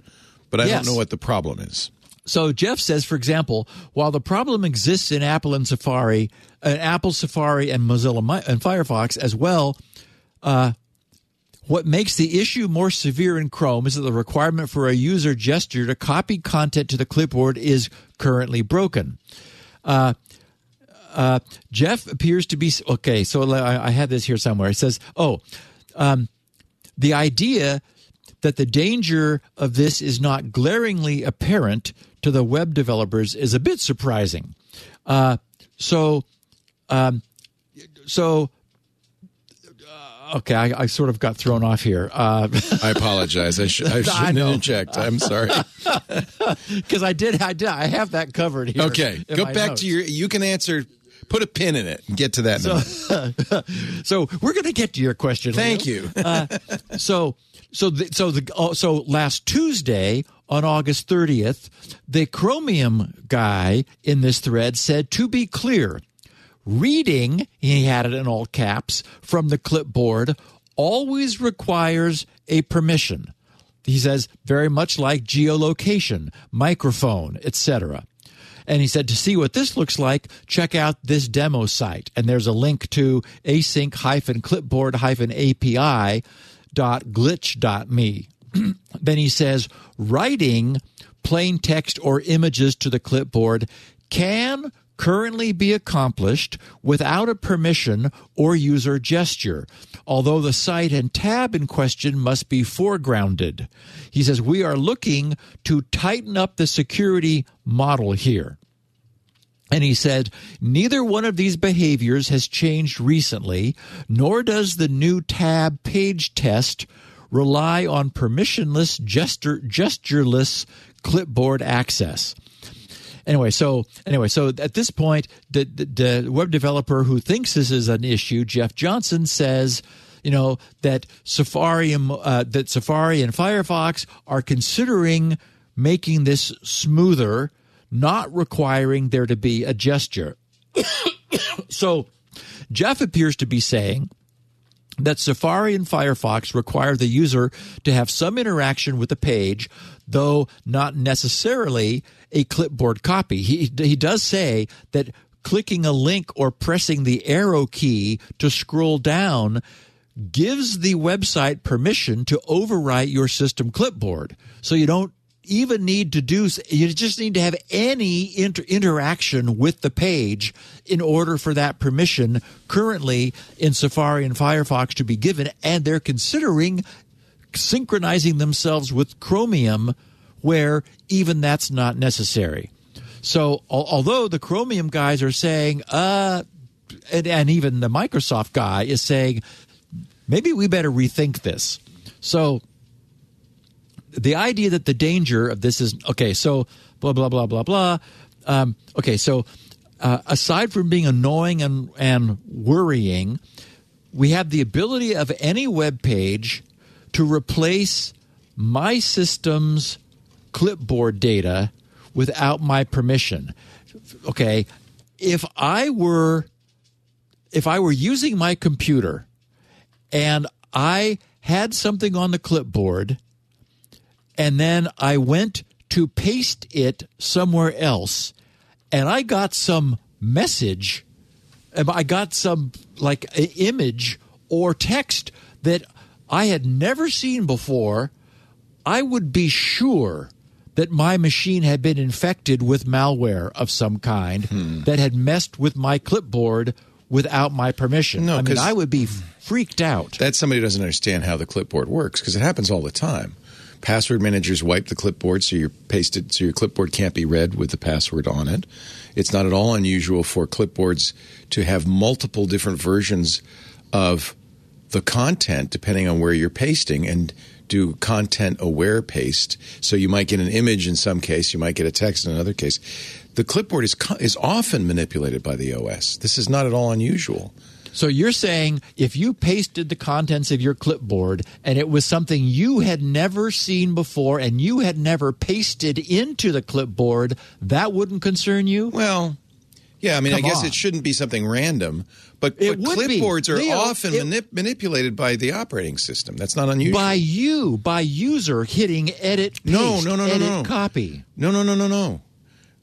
but I Yes. don't know what the problem is. So Jeff says, for example, while the problem exists in Apple and Safari, uh, Apple Safari and Mozilla and Firefox as well, uh, what makes the issue more severe in Chrome is that the requirement for a user gesture to copy content to the clipboard is currently broken. Uh, uh, Jeff appears to be okay. So I, I had this here somewhere. It says, "Oh, um, the idea that the danger of this is not glaringly apparent to the web developers is a bit surprising. Uh, so, um, so." uh, Okay, I, I sort of got thrown off here uh, I apologize. I, sh- I I shouldn't have interject. I'm sorry. because I did, I did, I have that covered here. Okay, go back notes. to your. You can answer put a pin in it and get to that. So, so we're going to get to your question. Thank Leo. you. uh, so, so, the, so the oh, so last Tuesday on August 30th, the Chromium guy in this thread said, "To be clear, reading he had it in all caps from the clipboard always requires a permission." He says, very much like geolocation, microphone, etc. And he said, to see what this looks like, check out this demo site. And there's a link to async-clipboard-api.glitch.me. then he says, writing plain text or images to the clipboard can currently be accomplished without a permission or user gesture, although the site and tab in question must be foregrounded. He says, We are looking to tighten up the security model here. And he said, neither one of these behaviors has changed recently, nor does the new tab page test rely on permissionless, gesture, gestureless clipboard access. Anyway, so anyway, so at this point, the, the, the web developer who thinks this is an issue, Jeff Johnson, says, you know, that Safari and uh, that Safari and Firefox are considering making this smoother, not requiring there to be a gesture. so, Jeff appears to be saying that Safari and Firefox require the user to have some interaction with the page, though not necessarily a clipboard copy. He, he does say that clicking a link or pressing the arrow key to scroll down gives the website permission to overwrite your system clipboard. So you don't even need to do you just need to have any inter- interaction with the page in order for that permission currently in Safari and Firefox to be given and they're considering synchronizing themselves with Chromium where even that's not necessary. So al- although the Chromium guys are saying uh and, and even the Microsoft guy is saying maybe we better rethink this. So the idea that the danger of this is okay. So blah blah blah blah blah. Um, okay, so uh, aside from being annoying and and worrying, we have the ability of any web page to replace my system's clipboard data without my permission. Okay, if I were if I were using my computer and I had something on the clipboard and then I went to paste it somewhere else and I got some message I got some like image or text that I had never seen before I would be sure that my machine had been infected with malware of some kind Hmm. that had messed with my clipboard without my permission. No, I mean, I would be freaked out. That's somebody who doesn't understand how the clipboard works because it happens all the time. Password managers wipe the clipboard so you're pasted so your clipboard can't be read with the password on it. It's not at all unusual for clipboards to have multiple different versions of the content depending on where you're pasting and do content aware paste. So you might get an image in some case, you might get a text in another case. The clipboard is is often manipulated by the OS. This is not at all unusual. So you're saying if you pasted the contents of your clipboard and it was something you had never seen before and you had never pasted into the clipboard, that wouldn't concern you? Well, yeah, I mean, I guess on. it shouldn't be something random, but, but would be. clipboards are Leo, often it- manip- manipulated by the operating system. That's not unusual. By you, by user hitting edit, paste, No, no, no, no, edit, no. copy. no, no, no, no, no.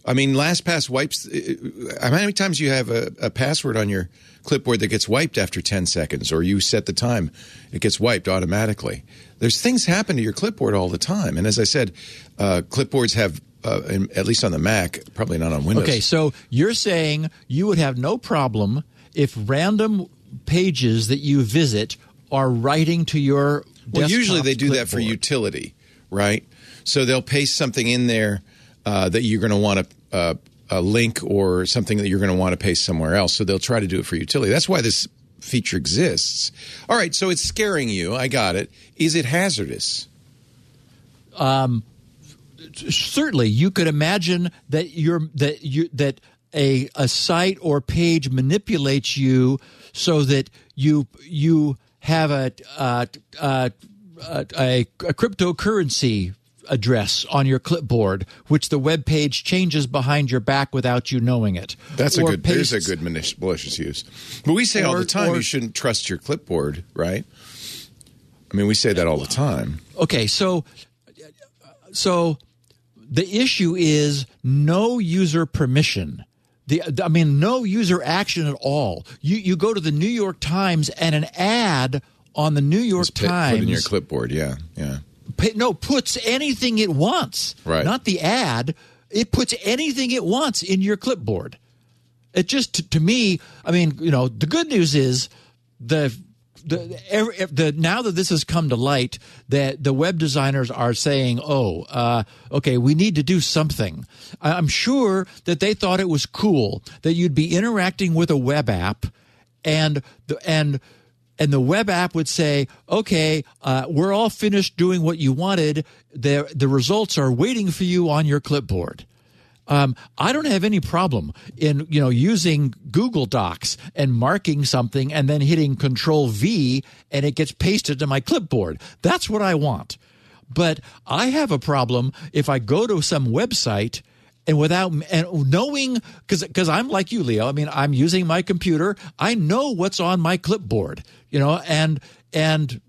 I mean, LastPass wipes. uh, How many times you have a, a password on your clipboard that gets wiped after 10 seconds, or you set the time, it gets wiped automatically? There's things happen to your clipboard all the time. And as I said, uh, clipboards have, uh, in, at least on the Mac, probably not on Windows. Okay, so you're saying you would have no problem if random pages that you visit are writing to your Well, usually they do that for utility, right? So they'll paste something in there uh, that you're going to want to uh, a link or something that you're going to want to paste somewhere else. So they'll try to do it for utility. That's why this feature exists. All right, so it's scaring you. I got it. Is it hazardous? Um, certainly you could imagine that you're that you that a a site or page manipulates you so that you you have a uh, uh, a, a cryptocurrency address on your clipboard, which the web page changes behind your back without you knowing it. That's a Or good. There's a good malicious use. But we say all the time or- you shouldn't trust your clipboard, right? I mean, we say that all the time. Okay, so so the issue is no user permission. The, I mean, no user action at all. You you go to the New York Times and an ad on the New York Put- Times Put in your clipboard. Yeah, yeah. No puts anything it wants. Right. Not the ad. It puts anything it wants in your clipboard. It just to, to me, I mean, you know, the good news is the the, every, the now that this has come to light, that the web designers are saying, "Oh, uh, okay, we need to do something." I'm sure that they thought it was cool that you'd be interacting with a web app, and the and and the web app would say, "Okay, uh, we're all finished doing what you wanted. the The results are waiting for you on your clipboard." Um, I don't have any problem in you know using Google Docs and marking something and then hitting Control V and it gets pasted to my clipboard. That's what I want. But I have a problem if I go to some website and without and knowing because because I'm like you, Leo. I mean, I'm using my computer. I know what's on my clipboard. You know, and and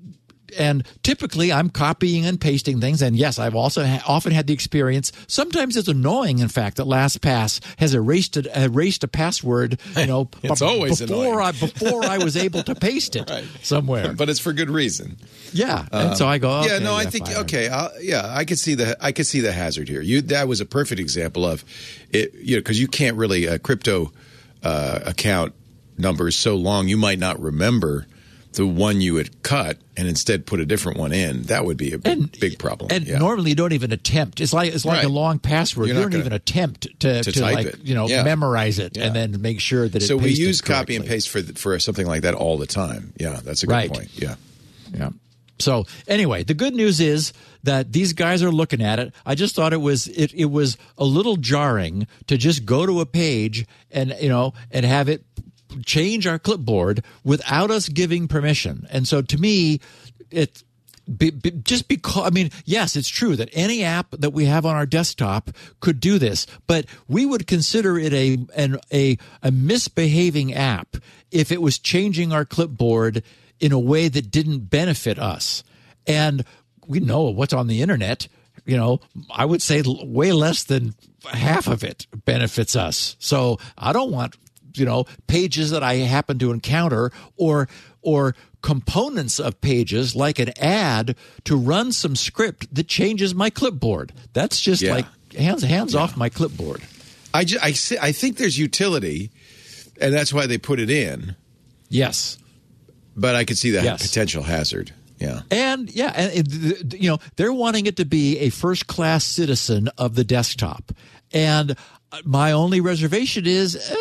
and typically I'm copying and pasting things. And yes, I've also ha- often had the experience. Sometimes it's annoying, in fact, that LastPass has erased a, erased a password. You know, It's b- always before annoying. I before I was able to paste it somewhere. But it's for good reason. yeah, and so I go. yeah, no, I think fine. okay, i yeah, I could see the I could see the hazard here. You that was a perfect example of it, you know, because you can't really a crypto uh, account number is so long, you might not remember the one you had cut and instead put a different one in. That would be a big, big problem. And yeah. normally you don't even attempt. It's like it's like Right. a long password. You're you don't even attempt to, to to, type like it. you know Yeah. memorize it Yeah. and then make sure that so we use copy and paste for for something like that all the time. Yeah, that's a good Right. point. Yeah. Yeah. So anyway, the good news is that these guys are looking at it. I just thought it was it, it was a little jarring to just go to a page and you know and have it change our clipboard without us giving permission. And so to me, it be, be, just because I mean, yes, it's true that any app that we have on our desktop could do this, but we would consider it a an, a a misbehaving app if it was changing our clipboard in a way that didn't benefit us. And we know what's on the internet. You know, I would say way less than half of it benefits us. So I don't want you know pages that I happen to encounter or or components of pages like an ad to run some script that changes my clipboard. That's just Yeah. like hands hands off my clipboard. I, ju- I, see- I think there's utility, and that's why they put it in. Yes. But I could see that Yes. potential hazard. Yeah. And yeah, and it- th- th- you know they're wanting it to be a first class citizen of the desktop. And uh, my only reservation is uh,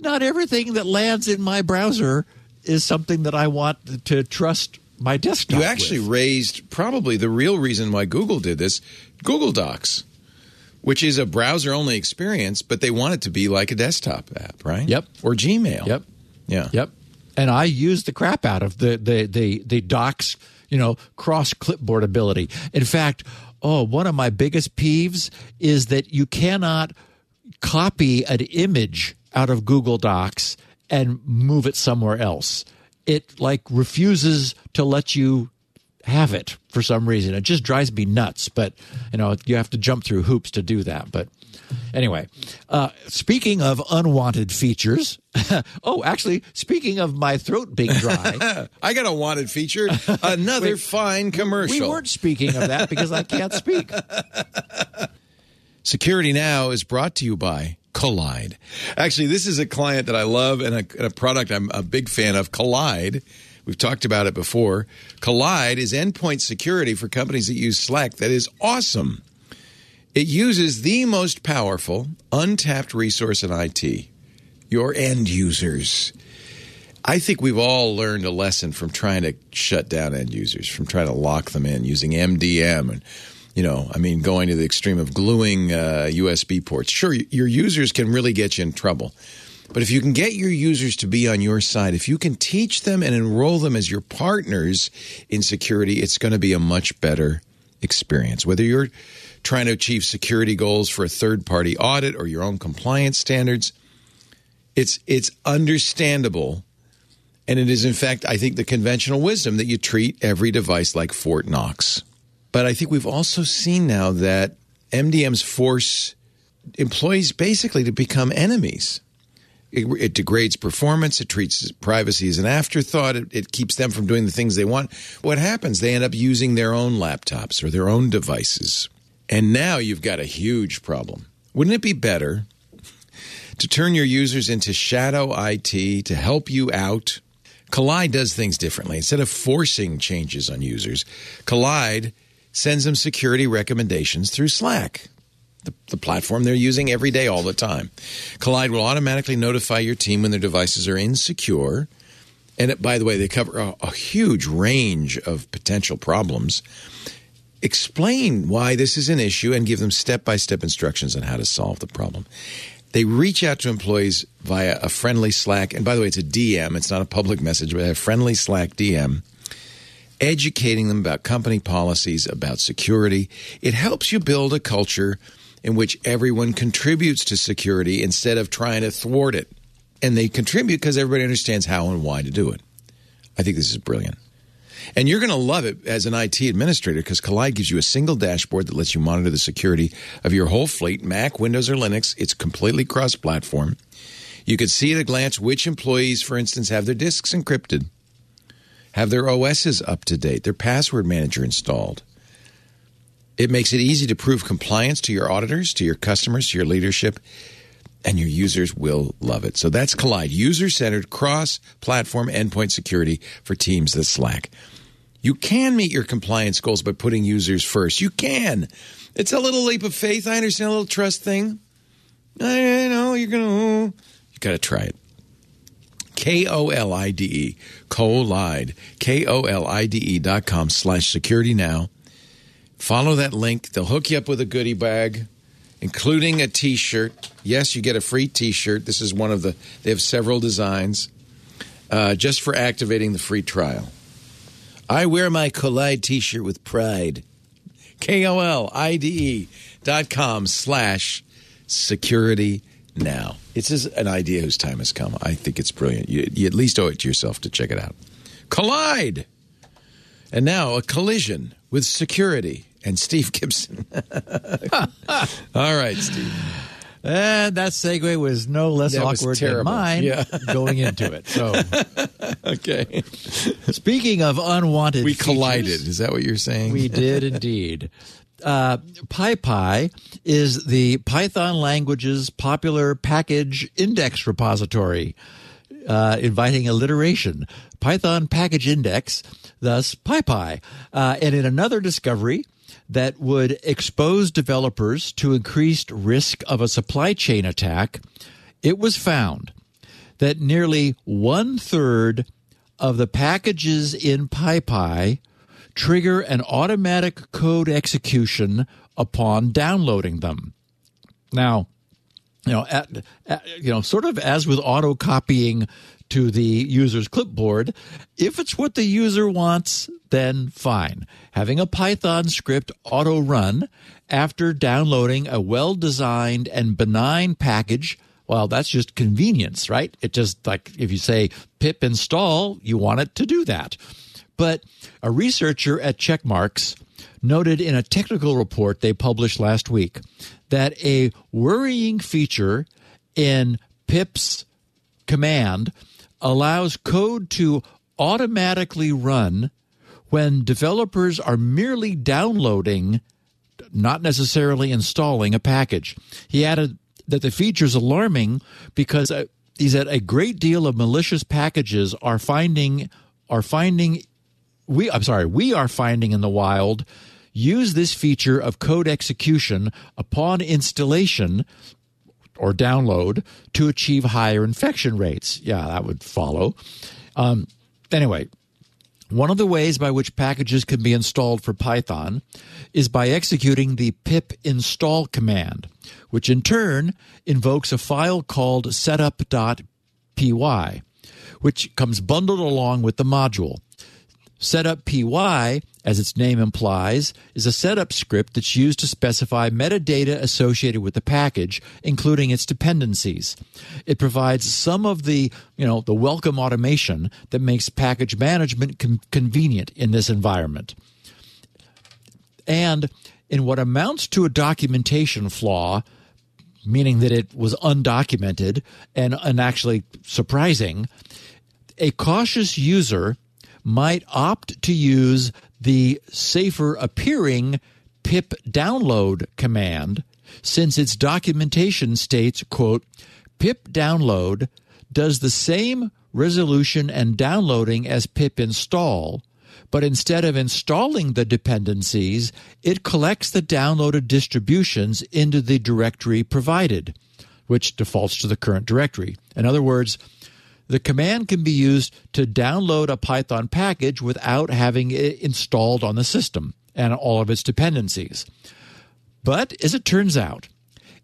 not everything that lands in my browser is something that I want to trust my desktop. You actually with. raised probably the real reason why Google did this Google Docs, which is a browser only experience, but they want it to be like a desktop app, right? Yep. Or Gmail. Yep. Yeah. Yep. And I use the crap out of the the the the docs, you know, cross clipboard ability. In fact, oh, one of my biggest peeves is that you cannot copy an image out of Google Docs and move it somewhere else. It like refuses to let you have it for some reason. It just drives me nuts, but you know, you have to jump through hoops to do that. But anyway, uh, speaking of unwanted features, oh, actually, speaking of my throat being dry, I got a wanted feature. Another fine commercial. we weren't speaking of that because I can't speak. Security Now is brought to you by Kolide. Actually, this is a client that I love and a, and a product I'm a big fan of, Kolide. We've talked about it before. Kolide is endpoint security for companies that use Slack that is awesome. It uses the most powerful, untapped resource in IT your end users. I think we've all learned a lesson from trying to shut down end users, from trying to lock them in using MDM and You know, I mean, going to the extreme of gluing uh, USB ports. Sure, your users can really get you in trouble. But if you can get your users to be on your side, if you can teach them and enroll them as your partners in security, it's going to be a much better experience. Whether you're trying to achieve security goals for a third party audit or your own compliance standards, it's it's understandable and it is in fact I think the conventional wisdom that you treat every device like Fort Knox. But I think we've also seen now that MDMs force employees basically to become enemies. It, it, degrades performance. It treats privacy as an afterthought. It, it, keeps them from doing the things they want. What happens? They end up using their own laptops or their own devices. And now you've got a huge problem. Wouldn't it be better to turn your users into shadow IT to help you out? Kolide does things differently. Instead of forcing changes on users, Kolide sends them security recommendations through Slack the, the, platform they're using every day, all the time. Kolide will automatically notify your team when their devices are insecure. And it, by the way, they cover a, a huge range of potential problems. Explain why this is an issue and give them step by step instructions on how to solve the problem. They reach out to employees via a friendly Slack. And by the way, it's a DM, it's not a public message, but a friendly Slack DM educating them about company policies, about security. It helps you build a culture in which everyone contributes to security instead of trying to thwart it. And they contribute because everybody understands how and why to do it. I think this is brilliant. And you're going to love it as an IT administrator because Kolide gives you a single dashboard that lets you monitor the security of your whole fleet, Mac, Windows, or Linux. It's completely cross platform. You can see at a glance which employees, for instance, have their disks encrypted, have their OSs up to date, their password manager installed. It makes it easy to prove compliance to your auditors, to your customers, to your leadership, and your users will love it. So that's Kolide, user centered cross platform endpoint security for teams that Slack. You can meet your compliance goals by putting users first. You can. It's a little leap of faith. I understand a little trust thing. I know you're going to, you got to try it. K O L I D E, Kolide, K O L I D E dot com slash security now. Follow that link. They'll hook you up with a goodie bag, including a t shirt. Yes, you get a free t shirt. This is one of the, they have several designs uh, just for activating the free trial. I wear my Kolide t shirt with pride. K O L I D E dot com slash security now. It's just an idea whose time has come. I think it's brilliant. You, you at least owe it to yourself to check it out. Kolide! And now a collision with security and Steve Gibson. All right, Steve. And that segue was no less That awkward than mine Yeah. going into it. So, Okay. speaking of unwanted, We features, collided. Is that what you're saying? We did indeed. Uh, PyPI is the Python language's popular package index repository, uh, inviting alliteration. Python package index, thus PyPI. Uh, and in another discovery that would expose developers to increased risk of a supply chain attack, it was found that nearly one third of the packages in PyPI trigger an automatic code execution upon downloading them. Now, you know, at, at, you know, sort of as with auto copying to the user's clipboard, if it's what the user wants, then fine. Having a Python script auto run after downloading a well designed and benign package well, that's just convenience, right? It just like if you say pip install, you want it to do that. But a researcher at Checkmarx noted in a technical report they published last week that a worrying feature in pip's command allows code to automatically run when developers are merely downloading not necessarily installing a package. He added that the feature is alarming because uh, he said a great deal of malicious packages are finding are finding we I'm sorry we are finding in the wild use this feature of code execution upon installation or download to achieve higher infection rates. Yeah, that would follow. Um, anyway, One of the ways by which packages can be installed for Python is by executing the pip install command, which in turn invokes a file called setup.py, which comes bundled along with the module. Setup.py, as its name implies, is a setup script that's used to specify metadata associated with the package, including its dependencies. It provides some of the, you know, the welcome automation that makes package management con- convenient in this environment. And in what amounts to a documentation flaw, meaning that it was undocumented and, and actually surprising, a cautious user might opt to use the safer appearing pip download command since its documentation states quote pip download does the same resolution and downloading as pip install but instead of installing the dependencies it collects the downloaded distributions into the directory provided which defaults to the current directory. In other words the command can be used to download a Python package without having it installed on the system and all of its dependencies. But as it turns out,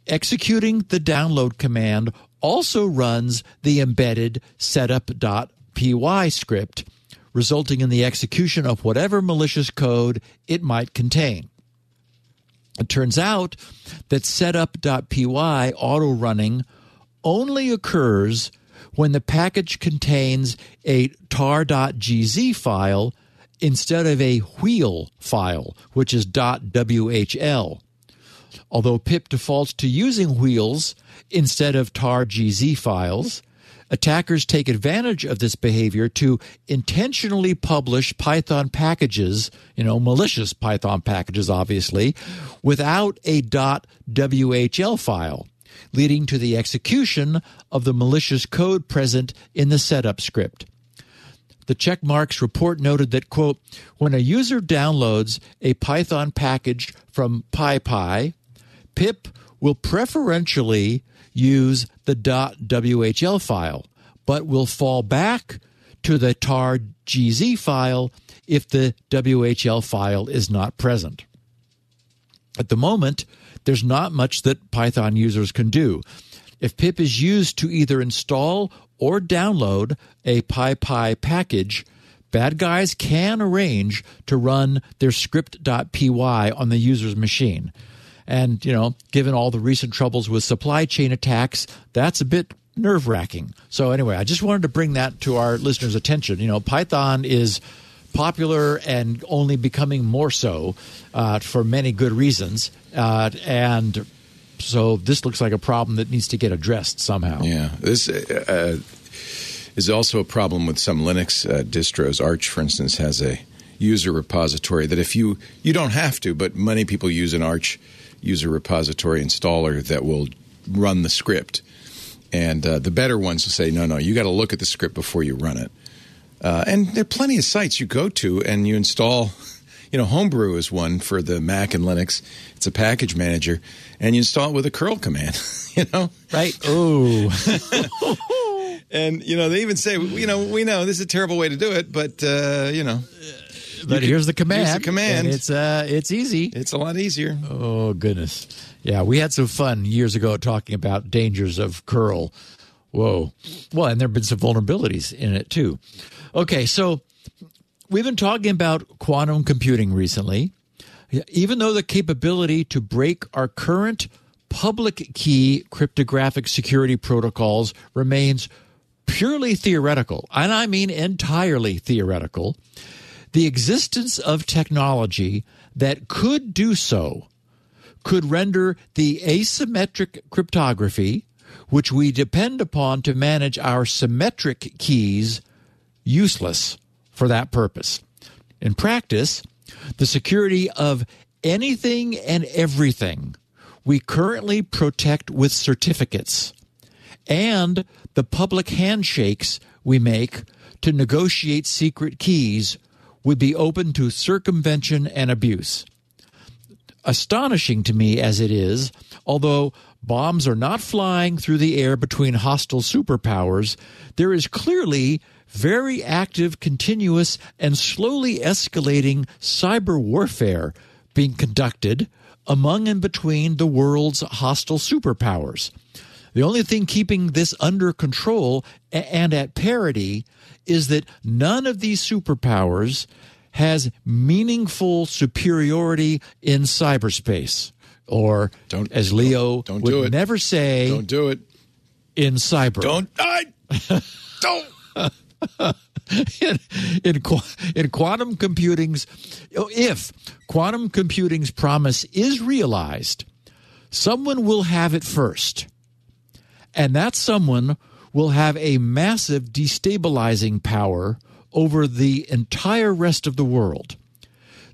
executing the download command also runs the embedded setup.py script, resulting in the execution of whatever malicious code it might contain. It turns out that setup.py auto running only occurs when the package contains a tar.gz file instead of a wheel file, which is .whl. Although pip defaults to using wheels instead of tar.gz files, attackers take advantage of this behavior to intentionally publish Python packages, you know, malicious Python packages, obviously, without a .whl file leading to the execution of the malicious code present in the setup script. The Checkmarx report noted that, quote, when a user downloads a Python package from PyPI, pip will preferentially use the .whl file, but will fall back to the tar.gz file if the WHL file is not present. At the moment, there's not much that Python users can do. If pip is used to either install or download a PyPI package, bad guys can arrange to run their script.py on the user's machine. And, you know, given all the recent troubles with supply chain attacks, that's a bit nerve wracking. So, anyway, I just wanted to bring that to our listeners' attention. You know, Python is popular and only becoming more so uh, for many good reasons. Uh, and so this looks like a problem that needs to get addressed somehow. Yeah, this uh, is also a problem with some Linux uh, distros. Arch, for instance, has a user repository that if you you don't have to, but many people use an Arch user repository installer that will run the script. And uh, the better ones will say, no, no, you got to look at the script before you run it. Uh, and there are plenty of sites you go to and you install. You know, Homebrew is one for the Mac and Linux. It's a package manager, and you install it with a curl command. You know, right? Oh, and you know they even say, you know, we know this is a terrible way to do it, but uh, you know, but can- here's the command. Here's the command. and it's uh, it's easy. it's a lot easier. Oh goodness, yeah, we had some fun years ago talking about dangers of curl. Whoa, well, and there have been some vulnerabilities in it too. Okay, so we've been talking about quantum computing recently. Even though the capability to break our current public key cryptographic security protocols remains purely theoretical, and I mean entirely theoretical, the existence of technology that could do so could render the asymmetric cryptography, which we depend upon to manage our symmetric keys, useless for that purpose. In practice, the security of anything and everything we currently protect with certificates and the public handshakes we make to negotiate secret keys would be open to circumvention and abuse. Astonishing to me as it is, although bombs are not flying through the air between hostile superpowers, there is clearly very active, continuous, and slowly escalating cyber warfare being conducted among and between the world's hostile superpowers. The only thing keeping this under control and at parity is that none of these superpowers has meaningful superiority in cyberspace, or Don't- as Leo don't would do it. never say, Don't do it. in cyber. Don't. I, don't. in, in, in quantum computing's if quantum computing's promise is realized someone will have it first and that someone will have a massive destabilizing power over the entire rest of the world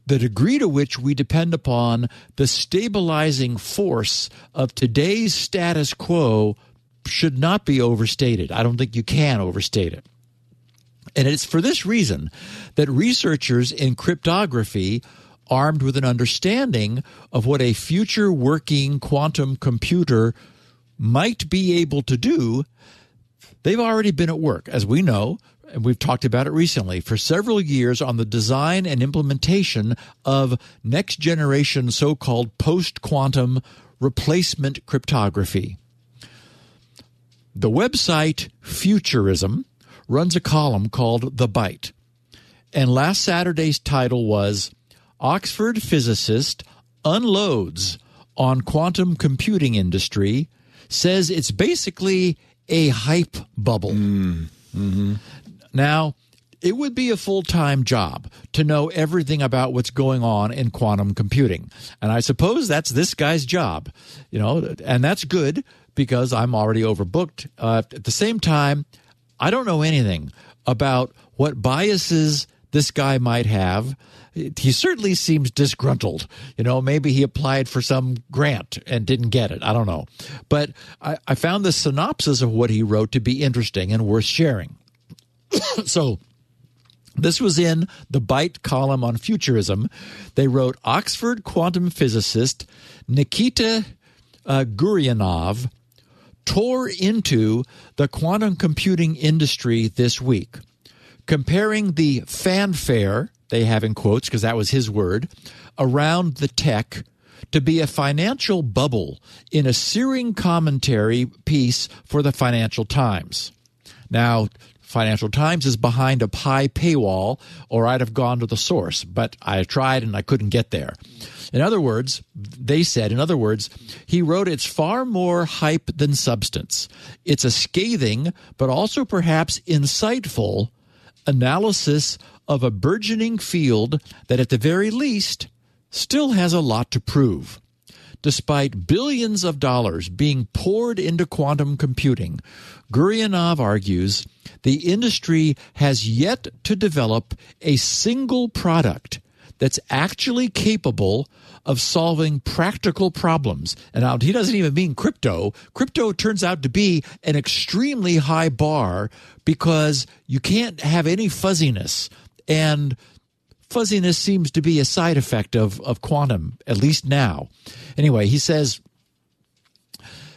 the degree to which we depend upon the stabilizing force of today's status quo should not be overstated. I don't think you can overstate it. And it's for this reason that researchers in cryptography, armed with an understanding of what a future working quantum computer might be able to do, they've already been at work, as we know, and we've talked about it recently, for several years on the design and implementation of next generation so called post quantum replacement cryptography. The website Futurism runs a column called The Byte. And last Saturday's title was Oxford Physicist Unloads on Quantum Computing Industry, says it's basically a hype bubble. Now, it would be a full time job to know everything about what's going on in quantum computing. And I suppose that's this guy's job, you know, and that's good because I'm already overbooked. Uh, at the same time, I don't know anything about what biases this guy might have. He certainly seems disgruntled. You know, maybe he applied for some grant and didn't get it. I don't know. But I, I found the synopsis of what he wrote to be interesting and worth sharing. so, this was in the Byte column on futurism. They wrote Oxford quantum physicist Nikita uh, Gourianov tore into the quantum computing industry this week, comparing the fanfare, they have in quotes because that was his word, around the tech to be a financial bubble in a searing commentary piece for the Financial Times. Now, Financial Times is behind a high paywall, or I'd have gone to the source, but I tried and I couldn't get there. In other words, they said, in other words, he wrote it's far more hype than substance. It's a scathing, but also perhaps insightful analysis of a burgeoning field that, at the very least, still has a lot to prove. Despite billions of dollars being poured into quantum computing, Gourianov argues the industry has yet to develop a single product that's actually capable of solving practical problems. And he doesn't even mean crypto. Crypto turns out to be an extremely high bar because you can't have any fuzziness. And fuzziness seems to be a side effect of, of quantum, at least now. Anyway, he says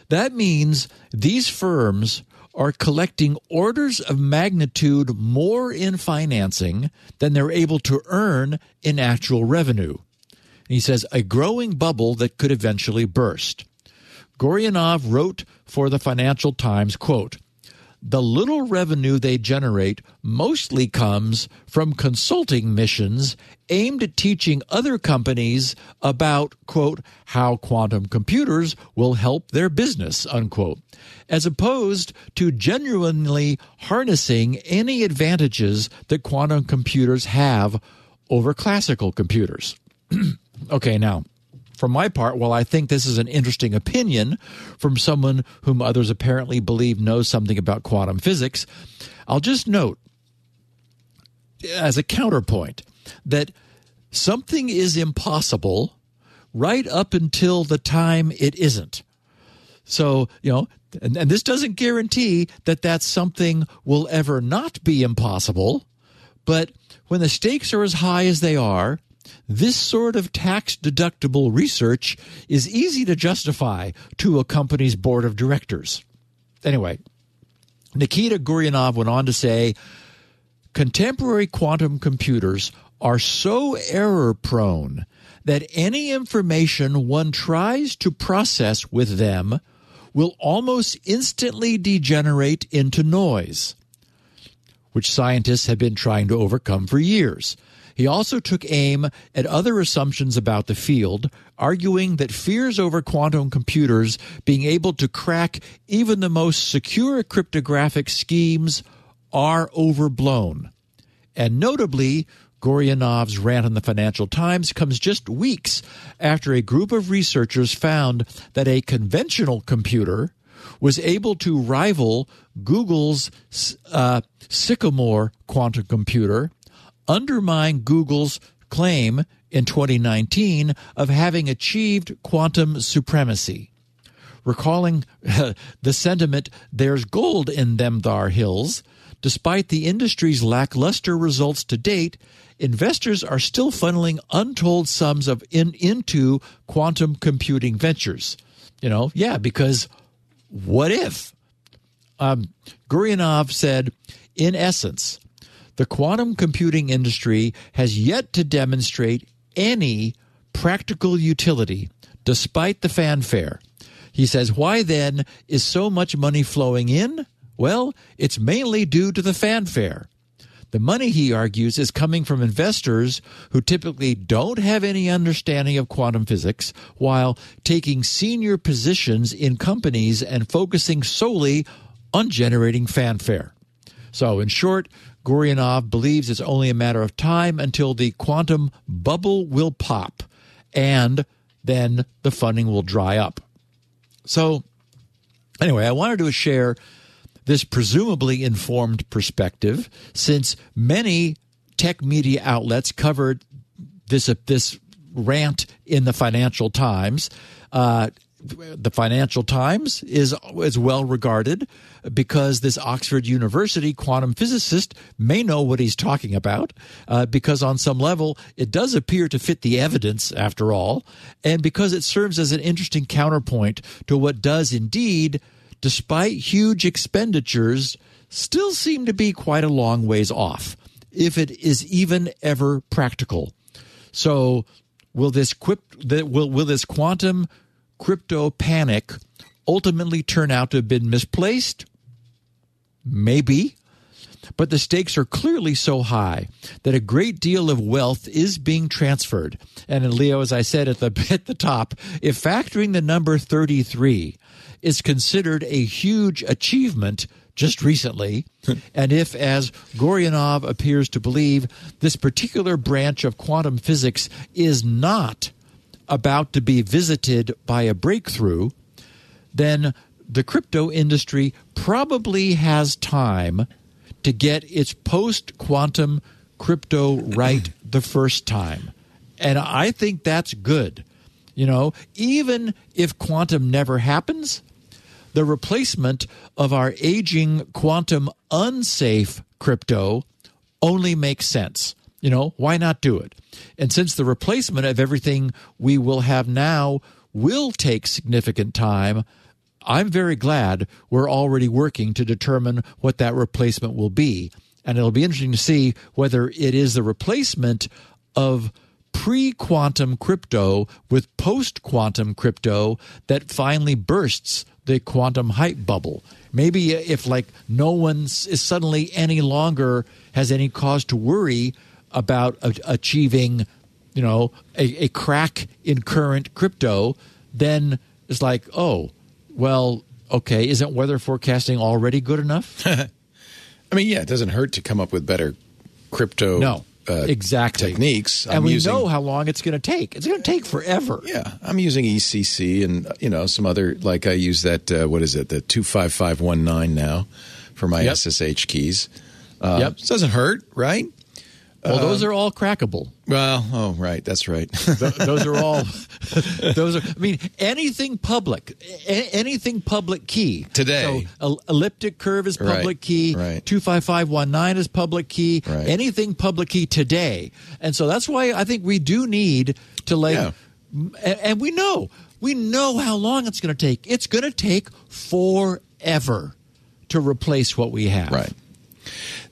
that means these firms are collecting orders of magnitude more in financing than they're able to earn in actual revenue. He says a growing bubble that could eventually burst. Gourianov wrote for the Financial Times, quote, the little revenue they generate mostly comes from consulting missions aimed at teaching other companies about, quote, how quantum computers will help their business, unquote, as opposed to genuinely harnessing any advantages that quantum computers have over classical computers. okay, now, for my part, while I think this is an interesting opinion from someone whom others apparently believe knows something about quantum physics, I'll just note as a counterpoint that something is impossible right up until the time it isn't. So, you know, and, and this doesn't guarantee that that something will ever not be impossible, but when the stakes are as high as they are, this sort of tax deductible research is easy to justify to a company's board of directors. Anyway, Nikita Gourianov went on to say contemporary quantum computers are so error prone that any information one tries to process with them will almost instantly degenerate into noise, which scientists have been trying to overcome for years. He also took aim at other assumptions about the field, arguing that fears over quantum computers being able to crack even the most secure cryptographic schemes are overblown. And notably, Gourianov's rant in the Financial Times comes just weeks after a group of researchers found that a conventional computer was able to rival Google's uh, Sycamore quantum computer, undermine Google's claim in 2019 of having achieved quantum supremacy. Recalling the sentiment, there's gold in them thar hills, despite the industry's lackluster results to date, investors are still funneling untold sums of in, into quantum computing ventures. You know, yeah, because what if? Um, Gourianov said, in essence, the quantum computing industry has yet to demonstrate any practical utility despite the fanfare. He says, why then is so much money flowing in? Well, it's mainly due to the fanfare. The money, he argues, is coming from investors who typically don't have any understanding of quantum physics while taking senior positions in companies and focusing solely on generating fanfare. So, in short, Gourianov believes it's only a matter of time until the quantum bubble will pop and then the funding will dry up. So, anyway, I wanted to share this presumably informed perspective, since many tech media outlets covered this uh, this rant in the Financial Times. Uh, the Financial Times is is well regarded because this Oxford University quantum physicist may know what he's talking about uh, because on some level it does appear to fit the evidence after all and because it serves as an interesting counterpoint to what does indeed despite huge expenditures, still seem to be quite a long ways off, if it is even ever practical. So, will this quip, will will this quantum crypto panic ultimately turn out to have been misplaced? Maybe. But the stakes are clearly so high that a great deal of wealth is being transferred. And Leo, as I said at the at the top, if factoring the number 33 is considered a huge achievement just recently. and if, as Gourianov appears to believe, this particular branch of quantum physics is not about to be visited by a breakthrough, then the crypto industry probably has time to get its post quantum crypto right the first time. And I think that's good. You know, even if quantum never happens, the replacement of our aging quantum unsafe crypto only makes sense. You know, why not do it? And since the replacement of everything we will have now will take significant time, I'm very glad we're already working to determine what that replacement will be. And it'll be interesting to see whether it is the replacement of pre quantum crypto with post quantum crypto that finally bursts the quantum hype bubble. Maybe if like no one is suddenly any longer has any cause to worry about a- achieving, you know, a, a crack in current crypto, then it's like, oh, well, okay, isn't weather forecasting already good enough? I mean, yeah, it doesn't hurt to come up with better crypto no uh, exactly techniques. And I'm we using, know how long it's going to take. It's going to take forever. Yeah, I'm using ECC and you know some other like I use that uh, what is it the two five five one nine now for my yep. SSH keys. Uh, yep, it doesn't hurt, right? Well, those uh, are all crackable. Well, oh, right, that's right. those are all. those are. I mean, anything public, anything public key today. So, elliptic curve is public right, key. Right. Two five five one nine is public key. Right. Anything public key today, and so that's why I think we do need to like, yeah. and, and we know we know how long it's going to take. It's going to take forever to replace what we have. Right.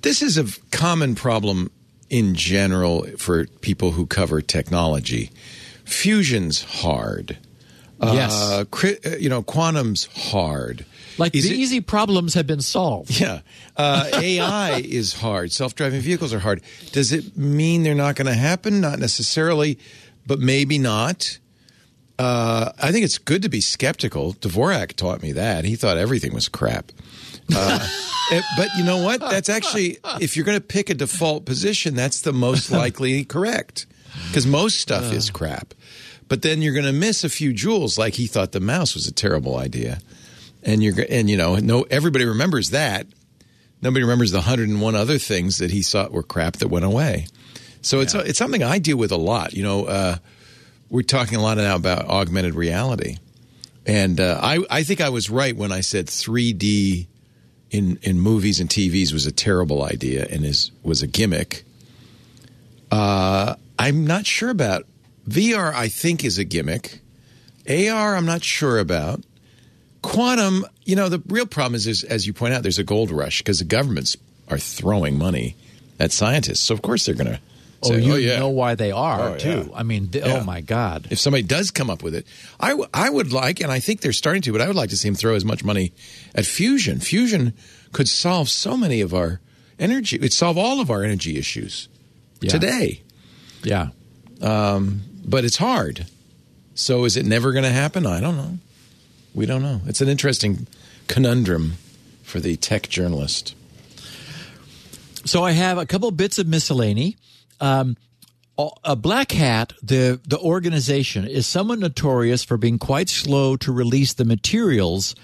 This is a common problem in general for people who cover technology. Fusion's hard. Yes. Uh, uh, you know, quantum's hard. Like Is the it- easy problems have been solved. Yeah. Uh, AI is hard. Self driving vehicles are hard. Does it mean they're not going to happen? Not necessarily, but maybe not. Uh, I think it's good to be skeptical. Dvorak taught me that. He thought everything was crap. Uh, eh, but you know what? That's actually, if you're going to pick a default position, that's the most likely correct because most stuff is crap. But then you're going to miss a few jewels, like he thought the mouse was a terrible idea. And you're and you know no everybody remembers that. Nobody remembers the 101 other things that he thought were crap that went away. So it's it's something i deal with a lot. You know uh, we're talking a lot now about augmented reality. And uh, I, I think i was right when i said 3d in, in movies and tvs was a terrible idea and is was a gimmick uh, i'm not sure about vr i think is a gimmick ar i'm not sure about quantum, you know, the real problem is, is as you point out, there's a gold rush because the governments are throwing money at scientists. So of course they're going to. Oh, you oh, yeah. know why they are Oh, too. yeah. I mean, th- oh, Yeah. oh my God. If somebody does come up with it, I, w- I would like, and I think they're starting to, but I would like to see them throw as much money at fusion. Fusion could solve so many of our energy. It'd solve all of our energy issues Yeah. today, Yeah. Um, but it's hard. So is it never going to happen? I don't know. We don't know. It's an interesting conundrum for the tech journalist. So I have a couple bits of miscellany. Um, a Black Hat, the the organization, is somewhat notorious for being quite slow to release the materials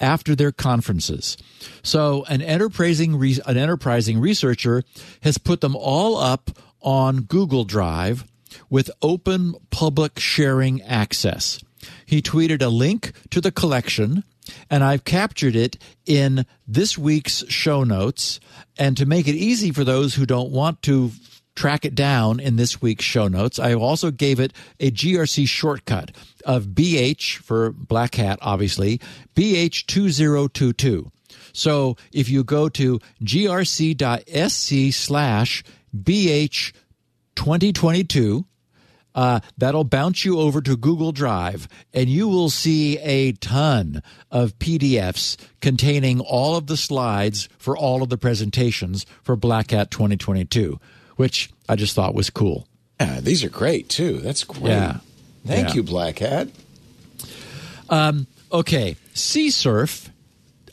after their conferences. So an enterprising an enterprising researcher has put them all up on Google Drive with open public sharing access. He tweeted a link to the collection and I've captured it in this week's show notes. And to make it easy for those who don't want to track it down in this week's show notes, I also gave it a GRC shortcut of BH for Black Hat, obviously, BH2022. So if you go to grc.sc slash BH2022, uh, that'll bounce you over to Google Drive, and you will see a ton of PDFs containing all of the slides for all of the presentations for Black Hat 2022, which I just thought was cool. Yeah, these are great too. That's great. Yeah. Thank Yeah. you, Black Hat. Okay, CSurf,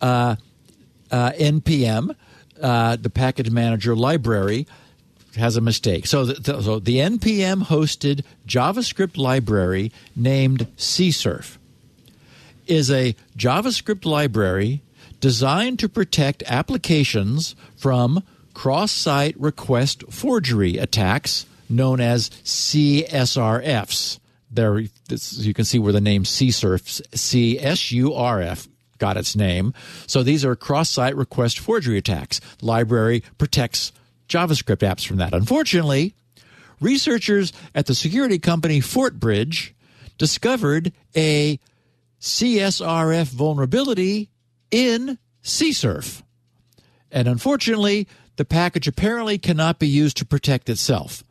uh, uh, NPM, uh, the package manager library, has a mistake. So the, so the NPM hosted JavaScript library named CSurf is a JavaScript library designed to protect applications from cross site request forgery attacks known as CSRFs. There, this, you can see where the name CSurf, C-S-U-R-F, got its name. So these are cross site request forgery attacks. Library protects JavaScript apps from that. Unfortunately, researchers at the security company FortBridge discovered a CSRF vulnerability in CSurf. And unfortunately, the package apparently cannot be used to protect itself.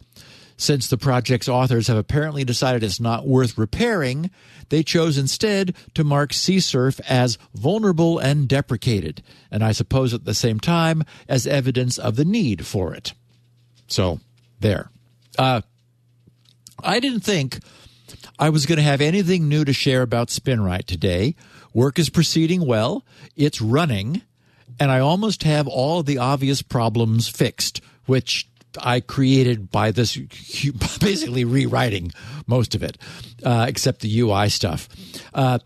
Since the project's authors have apparently decided it's not worth repairing, they chose instead to mark CSurf as vulnerable and deprecated, and I suppose at the same time as evidence of the need for it. So, there. Uh, I didn't think I was going to have anything new to share about SpinRite today. Work is proceeding well, it's running, and I almost have all the obvious problems fixed, which I created by this basically rewriting most of it, uh, except the UI stuff. Uh,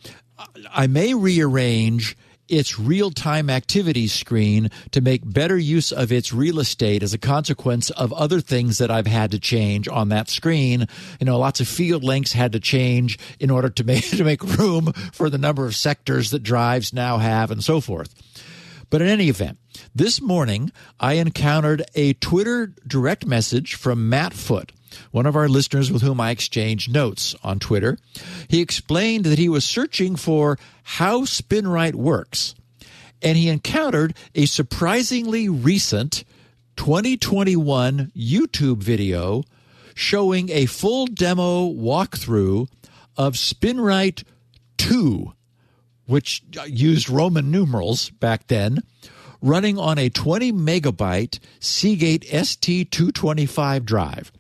I may rearrange its real time activity screen to make better use of its real estate as a consequence of other things that I've had to change on that screen. You know, lots of field links had to change in order to make to make room for the number of sectors that drives now have and so forth. But in any event, this morning I encountered a Twitter direct message from Matt Foot, one of our listeners with whom I exchanged notes on Twitter. He explained that he was searching for how SpinRite works, and he encountered a surprisingly recent 2021 YouTube video showing a full demo walkthrough of SpinRite 2, which used Roman numerals back then, running on a 20 megabyte Seagate ST225 drive.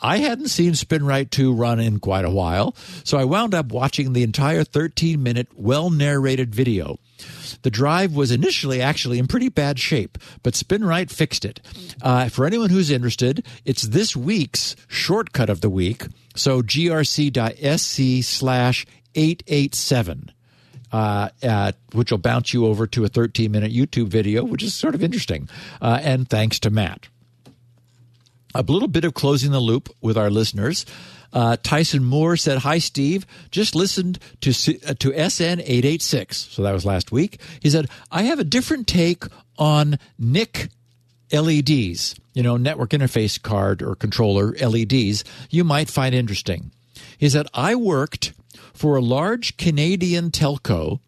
I hadn't seen SpinRite 2 run in quite a while, so I wound up watching the entire 13 minute, well narrated video. The drive was initially actually in pretty bad shape, but SpinRite fixed it. Uh, for anyone who's interested, it's this week's shortcut of the week. So grc.sc slash 887. Uh, uh, which will bounce you over to a 13 minute YouTube video, which is sort of interesting. Uh, and thanks to Matt. A little bit of closing the loop with our listeners. Uh, Tyson Moore said, "Hi, Steve. Just listened to uh, to SN eight eight six. So that was last week. He said, I have a different take on NIC LEDs. You know, network interface card or controller LEDs. You might find interesting. He said, I worked for a large Canadian telco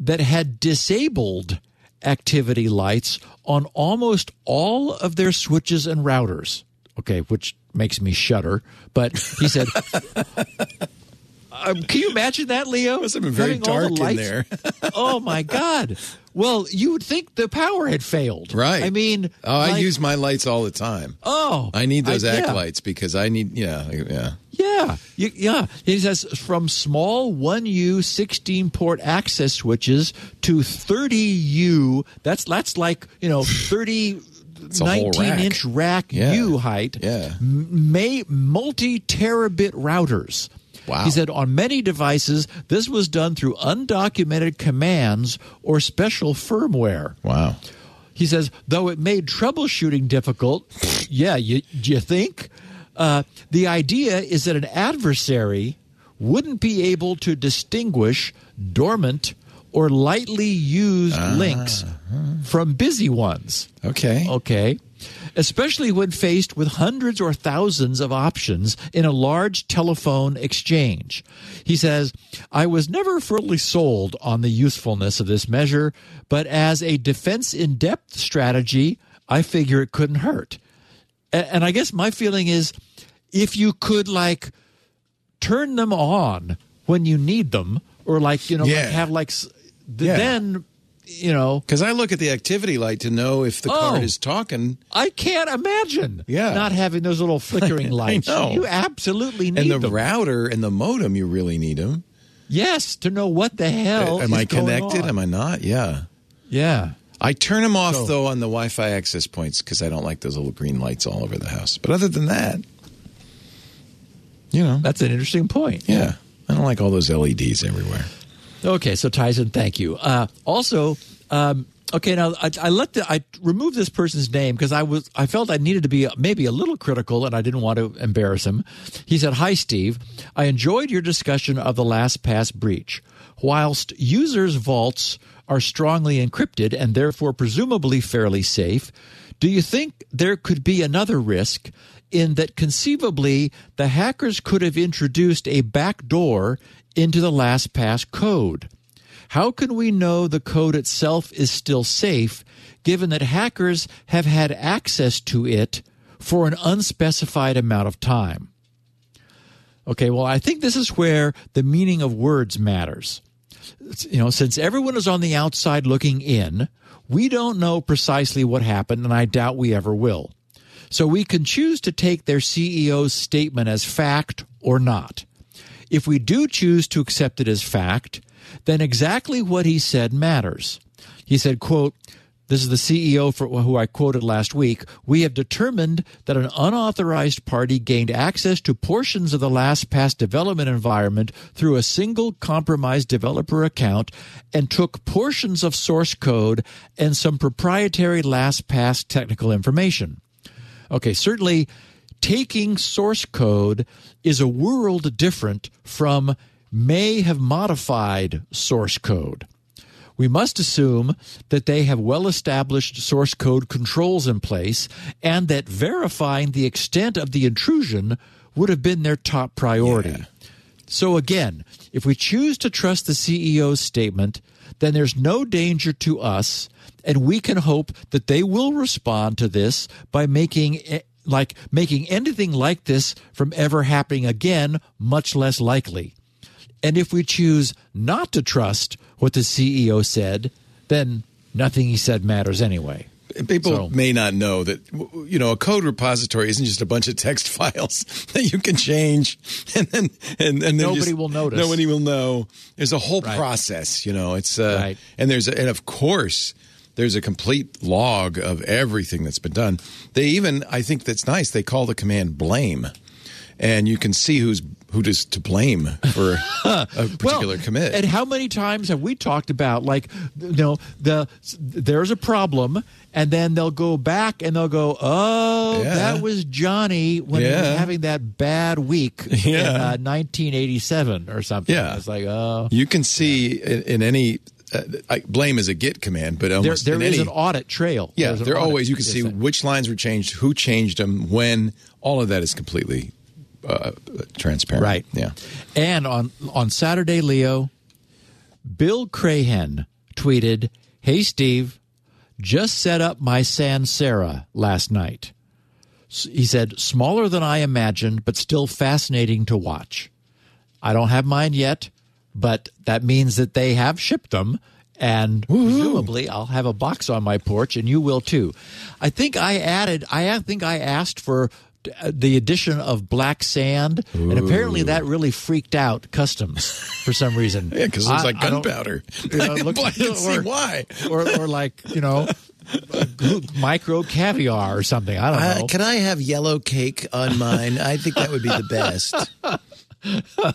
that had disabled." activity lights on almost all of their switches and routers okay, which makes me shudder. But he said, um, "Can you imagine that, Leo? Must have been very Having all the dark in there. oh my God! Well, you would think the power had failed, Right. I mean, oh, I use my lights all the time. Oh, I need those I- act yeah. lights because I need, yeah, yeah. Yeah, you, yeah. He says from small 1U 16 port access switches to 30U. That's that's like you know 30. a 19 rack. inch rack Yeah. U height, Yeah. may multi terabit routers. Wow. He said on many devices, this was done through undocumented commands or special firmware. Wow. He says, though it made troubleshooting difficult, yeah, you, you think? Uh, the idea is that an adversary wouldn't be able to distinguish dormant or lightly used links from busy ones. Okay. Okay. Especially when faced with hundreds or thousands of options in a large telephone exchange. He says, I was never fully sold on the usefulness of this measure, but as a defense in depth strategy, I figure it couldn't hurt. And I guess my feeling is if you could like turn them on when you need them, or like, you know, Yeah. like have like, Yeah. then, you know, Because I look at the activity light to know if the Oh. card is talking, I can't imagine Yeah. not having those little flickering lights. know. You absolutely need them. and the them. router and the modem, you really need them. yes, to know what the hell. Am is I going connected? on. Am I not? Yeah. Yeah. I turn them off So- though on the Wi-Fi access points because I don't like those little green lights all over the house. But other than that, you know, That's an interesting point. yeah, I don't like all those LEDs everywhere. Okay, so Tyson, thank you. Uh, also, um, okay, now I, I let the, I removed this person's name because I was I felt I needed to be maybe a little critical and I didn't want to embarrass him. He said, "Hi, Steve. I enjoyed your discussion of the LastPass breach. Whilst users' vaults are strongly encrypted and therefore presumably fairly safe, do you think there could be another risk?" In that conceivably the hackers could have introduced a backdoor into the LastPass code. How can we know the code itself is still safe given that hackers have had access to it for an unspecified amount of time? Okay, well, I think this is where the meaning of words matters. You know, since everyone is on the outside looking in, we don't know precisely what happened, and I doubt we ever will. So we can choose to take their CEO's statement as fact or not. If we do choose to accept it as fact, then exactly what he said matters. He said, quote, this is the CEO for who I quoted last week. We have determined that an unauthorized party gained access to portions of the LastPass development environment through a single compromised developer account and took portions of source code and some proprietary LastPass technical information. Okay, certainly taking source code is a world different from may have modified source code. We must assume that they have well established source code controls in place and that verifying the extent of the intrusion would have been their top priority. So again, if we choose to trust the CEO's statement, then there's no danger to us, and we can hope that they will respond to this by making like making anything like this from ever happening again much less likely. And if we choose not to trust what the CEO said, then nothing he said matters anyway. People So- may not know that you know a code repository isn't just a bunch of text files that you can change, and then and, and then Nobody just- will notice. Nobody will know. There's a whole Right. process. You know, it's uh, Right. and there's and of course there's a complete log of everything that's been done. They even I think that's nice. They call the command blame, and you can see who's who is to blame for a particular well, commit. And how many times have we talked about like you know the there's a problem and then they'll go back and they'll go oh Yeah. that was Johnny when he was having that bad week in uh, 1987 or something. Yeah. It's like oh you can see in, in any uh, I, blame is a git command, but there, almost there in is any, an audit trail. Yeah, There's an they're audit always. You can see thing. which lines were changed, who changed them, when. All of that is completely uh, transparent. Right. Yeah. And on on Saturday, Leo, Bill Crahen tweeted, "Hey Steve, just set up my Sandsara last night." He said, "Smaller than I imagined, but still fascinating to watch. I don't have mine yet, but that means that they have shipped them." And presumably, I'll have a box on my porch, and you will too. I think I added. I think I asked for uh, the addition of black sand, and apparently that really freaked out customs for some reason. Yeah, because it looks I- like I don't- gunpowder. you know, I see or- why. or, or like you know, micro caviar or something. I don't know. Uh, can I have yellow cake on mine? I think that would be the best.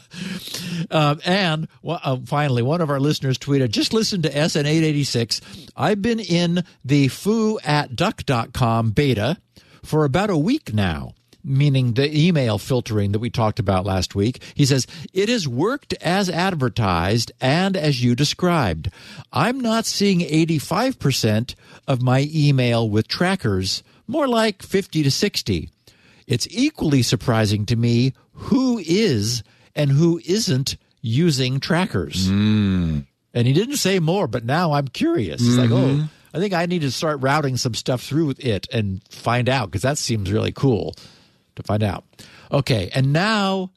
Um, and uh, finally, one of our listeners tweeted, just listen to SN886. I've been in the foo at duck.com beta for about a week now. Meaning the email filtering that we talked about last week. He says, It has worked as advertised and as you described. I'm not seeing 85% of my email with trackers, more like 50 to 60. It's equally surprising to me who is and who isn't using trackers. Hmm. And he didn't say more, but now I'm curious. It's like, oh, mm-hmm. I think I need to start routing some stuff through it and find out because that seems really cool to find out. Okay, and now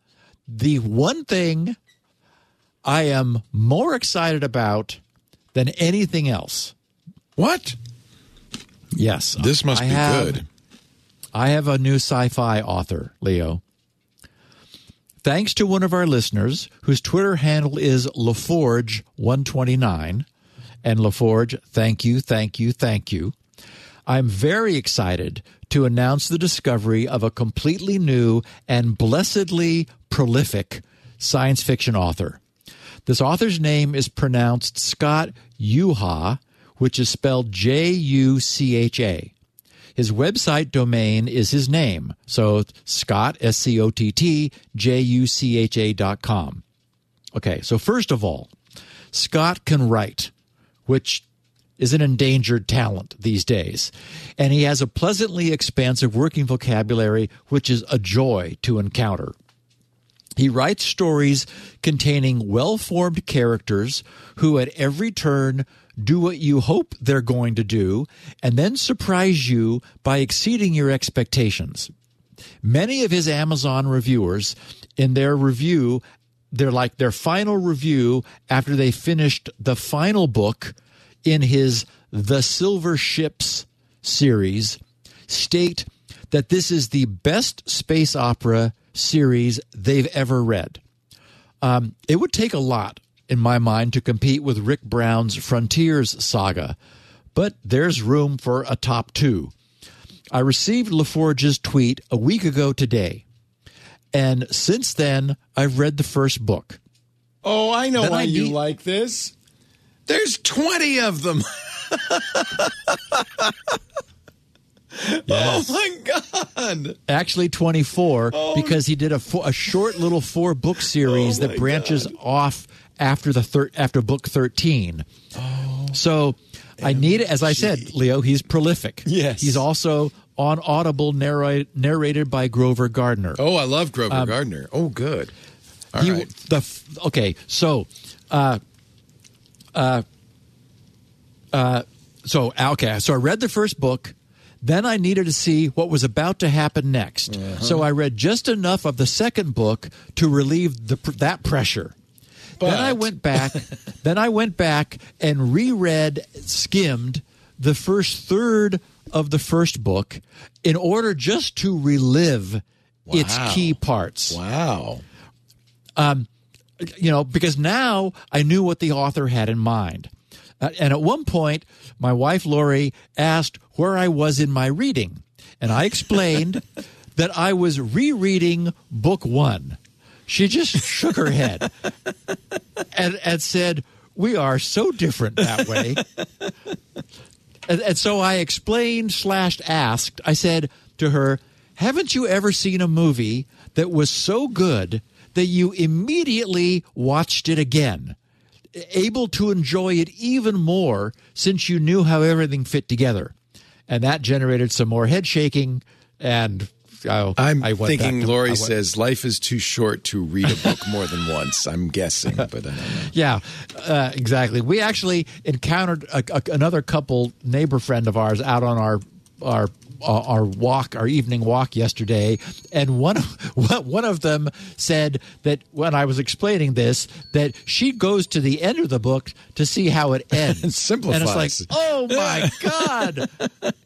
the one thing I am more excited about than anything else. What? Yes, This must I be have- good. I have a new sci fi author, Leo. Thanks to one of our listeners whose Twitter handle is LaForge129. And LaForge, thank you, thank you, thank you. I'm very excited to announce the discovery of a completely new and blessedly prolific science fiction author. This author's name is pronounced Scott Yuha, which is spelled J U C H A. His website domain is his name. So Scott, S C O T T, J U C H A dot com. Okay, so first of all, Scott can write, which is an endangered talent these days. And he has a pleasantly expansive working vocabulary, which is a joy to encounter. He writes stories containing well formed characters who, at every turn, do what you hope they're going to do and then surprise you by exceeding your expectations. Many of his Amazon reviewers, in their review, they're like their final review after they finished the final book in his The Silver Ships series, state that this is the best space opera series they've ever read. Um, it would take a lot, in my mind, to compete with Ryk Brown's Frontiers saga, but there's room for a top two. I received LaForge's tweet a week ago today, and since then, I've read the first book. Oh, I know Then why I you need- like this. There's 20 of them. Oh my god. Actually, 24, because he did a, fo- a short little four book series Oh, that branches off after the thir- after book 13. so I need, it as I said, Leo, he's prolific. Yes. He's also on Audible, narrate, narrated by Grover Gardner. Oh, I love Grover Gardner. Oh, good. All he right. the f- okay. So, uh, uh, uh, so okay. So I read the first book. Then I needed to see what was about to happen next. Uh-huh. So I read just enough of the second book to relieve the that pressure. Then I went back. then I went back and reread, skimmed the first third of the first book in order just to relive its key parts Wow. you know, because now I knew what the author had in mind. Uh, and at one point, my wife Lori asked where I was in my reading, and I explained that I was rereading book one. She just shook her head and, and said, "We are so different that way." and, and so I explained slash asked. I said to her, "Haven't you ever seen a movie that was so good that you immediately watched it again, able to enjoy it even more since you knew how everything fit together?" And that generated some more head shaking, and oh, I'm I went thinking back to- I Lori says life is too short to read a book more than once. I'm guessing, but I don't know. Yeah, uh, exactly. We actually encountered a, a, another couple, neighbor friend of ours, out on our our our walk, our evening walk yesterday, and one of, one of them said that when I was explaining this, that she goes to the end of the book to see how it ends, and Simplifies. it's like, oh my god,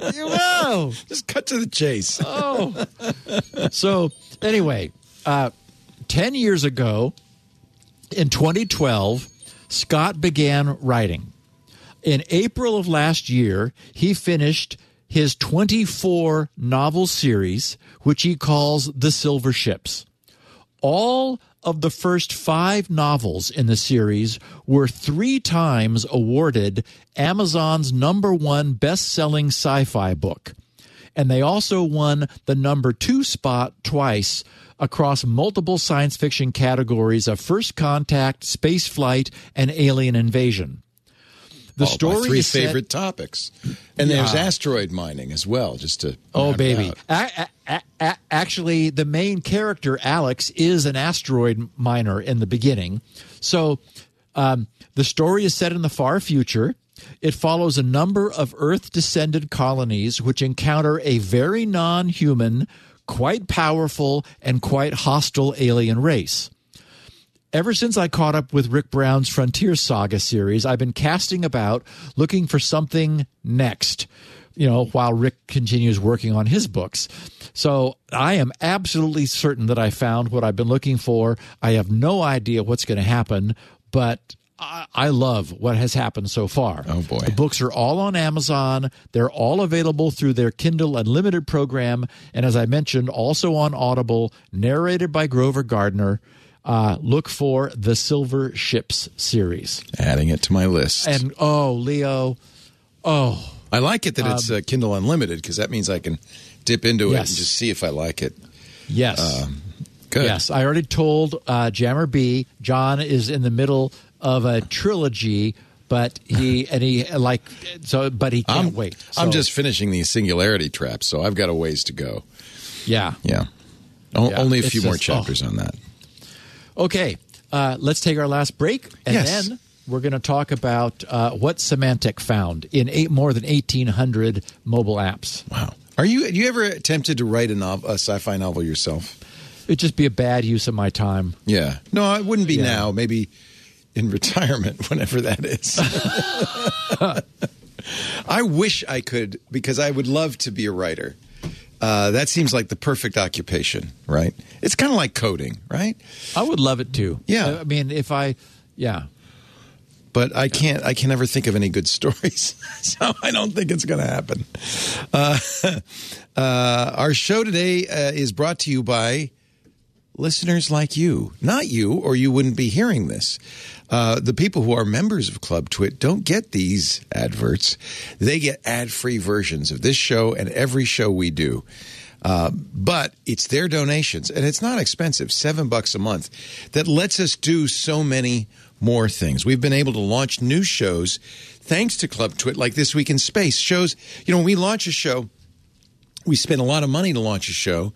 whoa. Just cut to the chase. Oh. so anyway, uh, ten years ago, in 2012, Scott began writing. In April of last year, he finished his 24 novel series, which he calls The Silver Ships. All of the first five novels in the series were three times awarded Amazon's number one best selling sci fi book. And they also won the number two spot twice across multiple science fiction categories of First Contact, Space Flight, and Alien Invasion. The story three is set- favorite topics, and there's asteroid mining as well. Just to Oh, baby. out. A- a- a- actually, the main character, Alex, is an asteroid miner in the beginning. So um, the story is set in the far future. It follows a number of Earth descended colonies which encounter a very non human, quite powerful, and quite hostile alien race. Ever since I caught up with Ryk Brown's Frontier Saga series, I've been casting about looking for something next, you know, while Rick continues working on his books. So I am absolutely certain that I found what I've been looking for. I have no idea what's going to happen, but I, love what has happened so far. Oh, boy. The books are all on Amazon. They're all available through their Kindle Unlimited program. And as I mentioned, also on Audible, narrated by Grover Gardner. Uh, look for the Silver Ships series. Adding it to my list. And oh, Leo, oh, I like it that it's uh, Kindle Unlimited because that means I can dip into it and just see if I like it. yes. Good. Yes, I already told uh, Jammer B. John is in the middle of a trilogy, but he and he like so, but he can't I'm, wait. I'm just finishing the singularity trap, so I've got a ways to go. yeah. Yeah. O- Yeah, Only a it's few more just- oh. chapters on that. Okay, uh, let's take our last break, and Yes. then we're going to talk about uh, what Symantec found in eight more than eighteen hundred mobile apps. Wow. Are you you ever attempted to write a, novel, a sci-fi novel yourself? It'd just be a bad use of my time. Yeah. No, it wouldn't be Yeah. now. Maybe in retirement, whenever that is. I wish I could because I would love to be a writer. Uh, that seems like the perfect occupation, right? It's kind of like coding, right? I would love it too. Yeah. I mean, if I, yeah, but I can't. I can never think of any good stories, so I don't think it's going to happen. Uh, uh, our show today uh, is brought to you by listeners like you, not you, or you wouldn't be hearing this. Uh, the people who are members of Club Twit don't get these adverts; they get ad-free versions of this show and every show we do. Uh, but it's their donations, and it's not expensive, seven bucks a month, that lets us do so many more things. We've been able to launch new shows thanks to Club Twit, like This Week in Space. Shows, you know, when we launch a show, we spend a lot of money to launch a show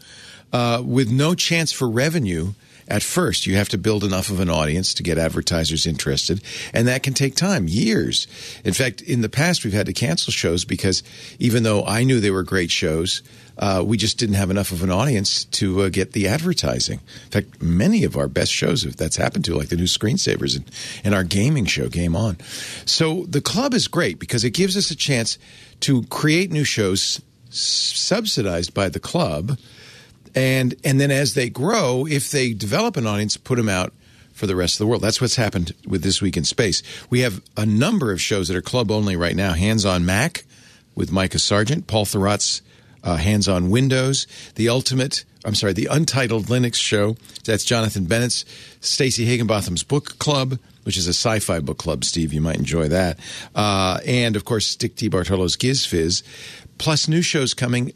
uh, with no chance for revenue at first. You have to build enough of an audience to get advertisers interested, and that can take time, years. In fact, in the past, we've had to cancel shows because even though I knew they were great shows, uh, we just didn't have enough of an audience to uh, get the advertising. In fact, many of our best shows have that's happened to, like the new Screensavers and, and our gaming show, Game On. So the club is great because it gives us a chance to create new shows subsidized by the club, and and then as they grow, if they develop an audience, put them out for the rest of the world. That's what's happened with this week in space. We have a number of shows that are club only right now. Hands on Mac with Micah Sargent, Paul Thurrott's uh, Hands on Windows, the Ultimate. I'm sorry, the Untitled Linux Show. That's Jonathan Bennett's, Stacey Higginbotham's Book Club, which is a sci-fi book club. Steve, you might enjoy that, uh, and of course, Dick DeBartolo's Giz Fizz, plus new shows coming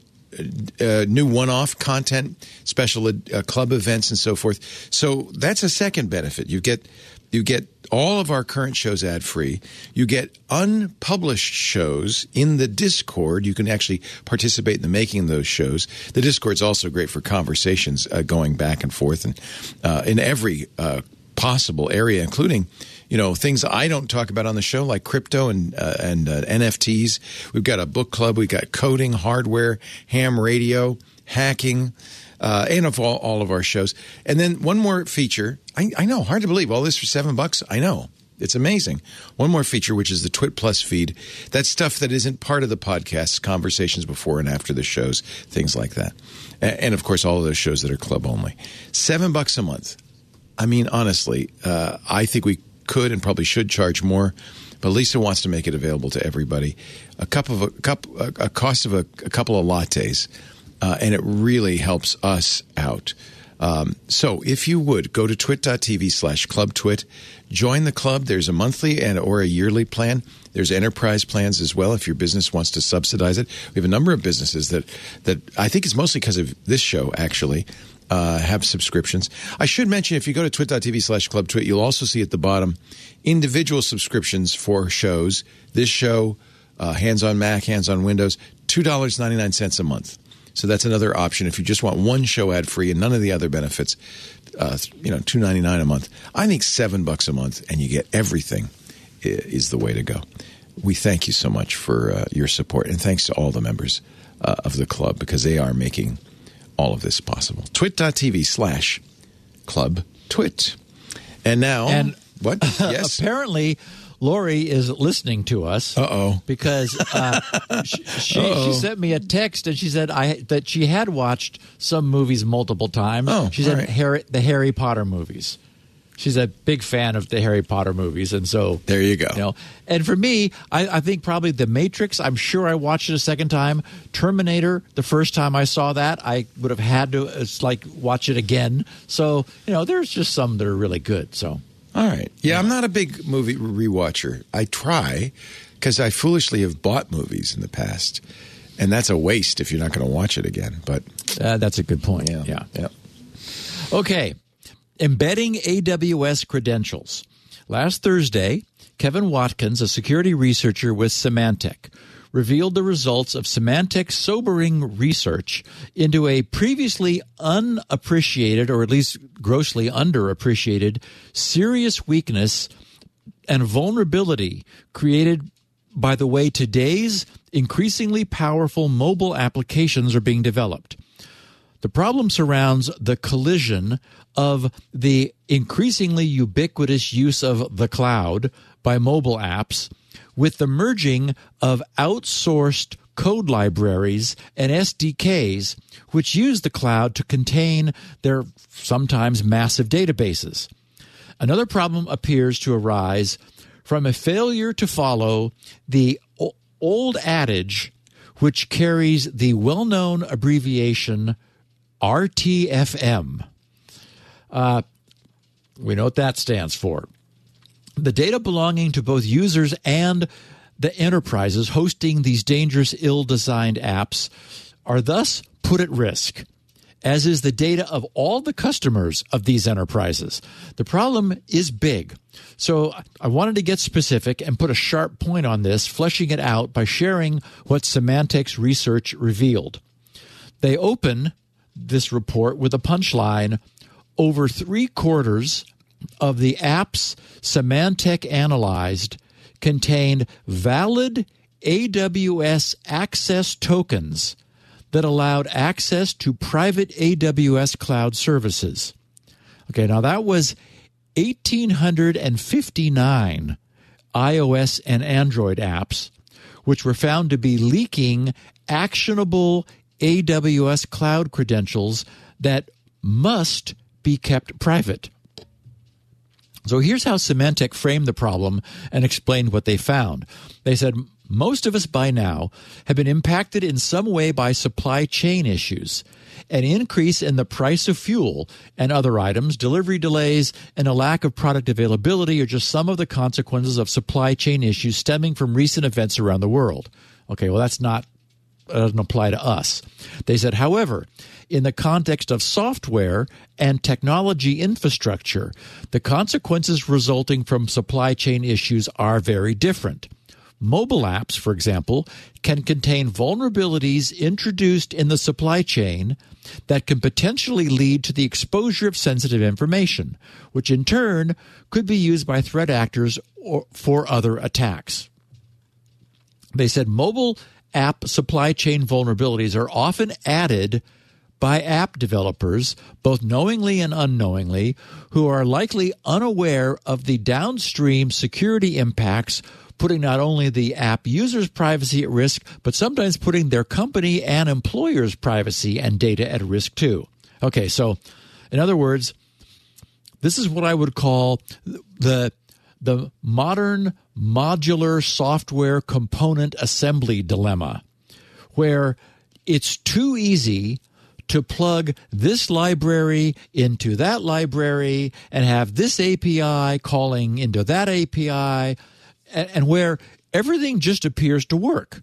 uh, new one-off content, special uh, club events, and so forth. So that's a second benefit. You get you get all of our current shows ad free. You get unpublished shows in the Discord. You can actually participate in the making of those shows. The Discord's also great for conversations uh, going back and forth and uh, in every uh, possible area, including you know things I don't talk about on the show, like crypto and uh, and uh, NFTs. We've got a book club. We've got coding, hardware, ham radio, hacking. Uh, and of all, all of our shows. And then one more feature. I, I know, hard to believe. All this for seven bucks. I know. It's amazing. One more feature, which is the Twit Plus feed. That's stuff that isn't part of the podcast, conversations before and after the shows, things like that. And, of course, all of those shows that are club only. Seven bucks a month. I mean, honestly, uh, I think we could and probably should charge more. But Lisa wants to make it available to everybody. A cup of a cup, a, a cost of a, a, couple of lattes, uh, and it really helps us out. Um, so if you would go to twit.tv slash club twit, join the club. There's a monthly and or a yearly plan. There's enterprise plans as well if your business wants to subsidize it. We have a number of businesses that that I think it's mostly because of this show actually uh, have subscriptions. I should mention if you go to twit.tv slash club twit, you'll also see at the bottom individual subscriptions for shows. This show, uh, Hands on Mac, Hands on Windows, $2.99 a month. So that's another option if you just want one show ad free and none of the other benefits. Uh, you know, two ninety nine a month. I think seven bucks a month and you get everything is the way to go. We thank you so much for uh, your support and thanks to all the members uh, of the club because they are making all of this possible. Twit.tv slash club twit. And now, and what? Yes. apparently, Lori is listening to us. Uh oh. Because uh, she, she, she, sent me a text and she said I that she had watched some movies multiple times. Oh, she said right. Harry, the Harry Potter movies she's a big fan of the Harry Potter movies, and so there you go. You know, and for me, I, I, think probably The Matrix. I'm sure I watched it a second time. Terminator, the first time I saw that, I would have had to it's like watch it again. So you know, there's just some that are really good. So all right, yeah, yeah. I'm not a big movie rewatcher. I try because I foolishly have bought movies in the past. And that's a waste if you're not going to watch it again. But uh, that's a good point. Yeah. Yeah. yeah. Okay embedding AWS credentials. Last Thursday, Kevin Watkins, a security researcher with Symantec, revealed the results of Symantec's sobering research into a previously unappreciated, or at least grossly underappreciated, serious weakness and vulnerability created by the way today's increasingly powerful mobile applications are being developed. The problem surrounds the collision of the increasingly ubiquitous use of the cloud by mobile apps with the merging of outsourced code libraries and SDKs, which use the cloud to contain their sometimes massive databases. Another problem appears to arise from a failure to follow the old adage, which carries the well known abbreviation RTFM. Uh, we know what that stands for. The data belonging to both users and the enterprises hosting these dangerous, ill designed apps are thus put at risk, as is the data of all the customers of these enterprises. The problem is big. So I wanted to get specific and put a sharp point on this, fleshing it out by sharing what Symantec's research revealed. They open this report with a punchline over three quarters of the apps Symantec analyzed contained valid AWS access tokens that allowed access to private AWS cloud services. Okay, now that was 1,859 iOS and Android apps, which were found to be leaking actionable AWS cloud credentials that must be kept private. So here's how Symantec framed the problem and explained what they found. They said most of us by now have been impacted in some way by supply chain issues. An increase in the price of fuel and other items, delivery delays, and a lack of product availability are just some of the consequences of supply chain issues stemming from recent events around the world. Okay, well, that's not doesn't apply to us. They said, however, in the context of software and technology infrastructure, the consequences resulting from supply chain issues are very different. Mobile apps, for example, can contain vulnerabilities introduced in the supply chain that can potentially lead to the exposure of sensitive information, which in turn could be used by threat actors or for other attacks. They said mobile app supply chain vulnerabilities are often added by app developers, both knowingly and unknowingly, who are likely unaware of the downstream security impacts, putting not only the app user's privacy at risk, but sometimes putting their company and employer's privacy and data at risk too. Okay, so in other words, this is what I would call the the modern modular software component assembly dilemma, where it's too easy to plug this library into that library and have this API calling into that API, and, where everything just appears to work.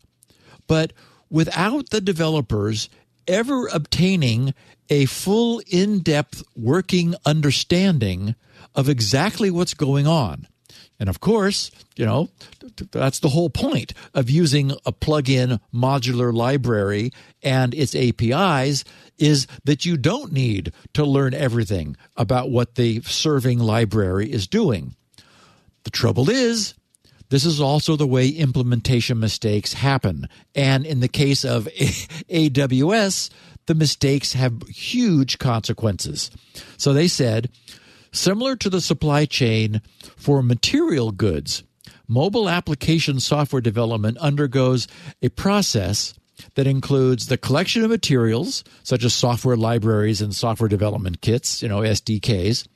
But without the developers ever obtaining a full in depth working understanding of exactly what's going on. And of course, you know, that's the whole point of using a plug-in modular library and its APIs is that you don't need to learn everything about what the serving library is doing. The trouble is, this is also the way implementation mistakes happen. And in the case of AWS, the mistakes have huge consequences. So they said, similar to the supply chain for material goods, mobile application software development undergoes a process that includes the collection of materials, such as software libraries and software development kits, you know, SDKs,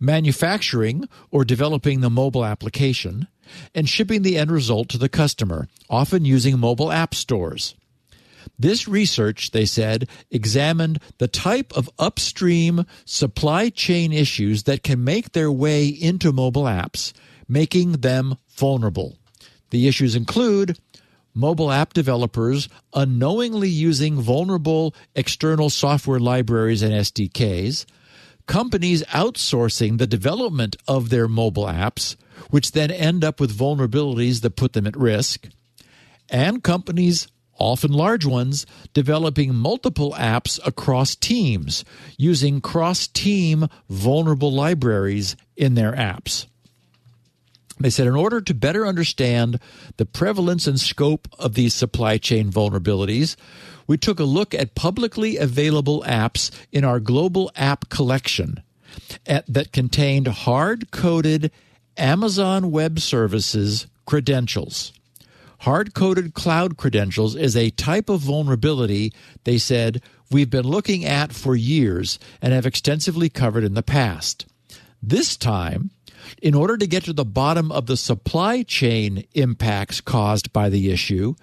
manufacturing or developing the mobile application, and shipping the end result to the customer, often using mobile app stores. This research, they said, examined the type of upstream supply chain issues that can make their way into mobile apps, making them vulnerable. The issues include mobile app developers unknowingly using vulnerable external software libraries and SDKs, companies outsourcing the development of their mobile apps, which then end up with vulnerabilities that put them at risk, and companies often large ones, developing multiple apps across teams using cross team vulnerable libraries in their apps. They said, in order to better understand the prevalence and scope of these supply chain vulnerabilities, we took a look at publicly available apps in our global app collection at, that contained hard coded Amazon Web Services credentials. Hard coded cloud credentials is a type of vulnerability, they said, we've been looking at for years and have extensively covered in the past. This time, in order to get to the bottom of the supply chain impacts caused by the issue,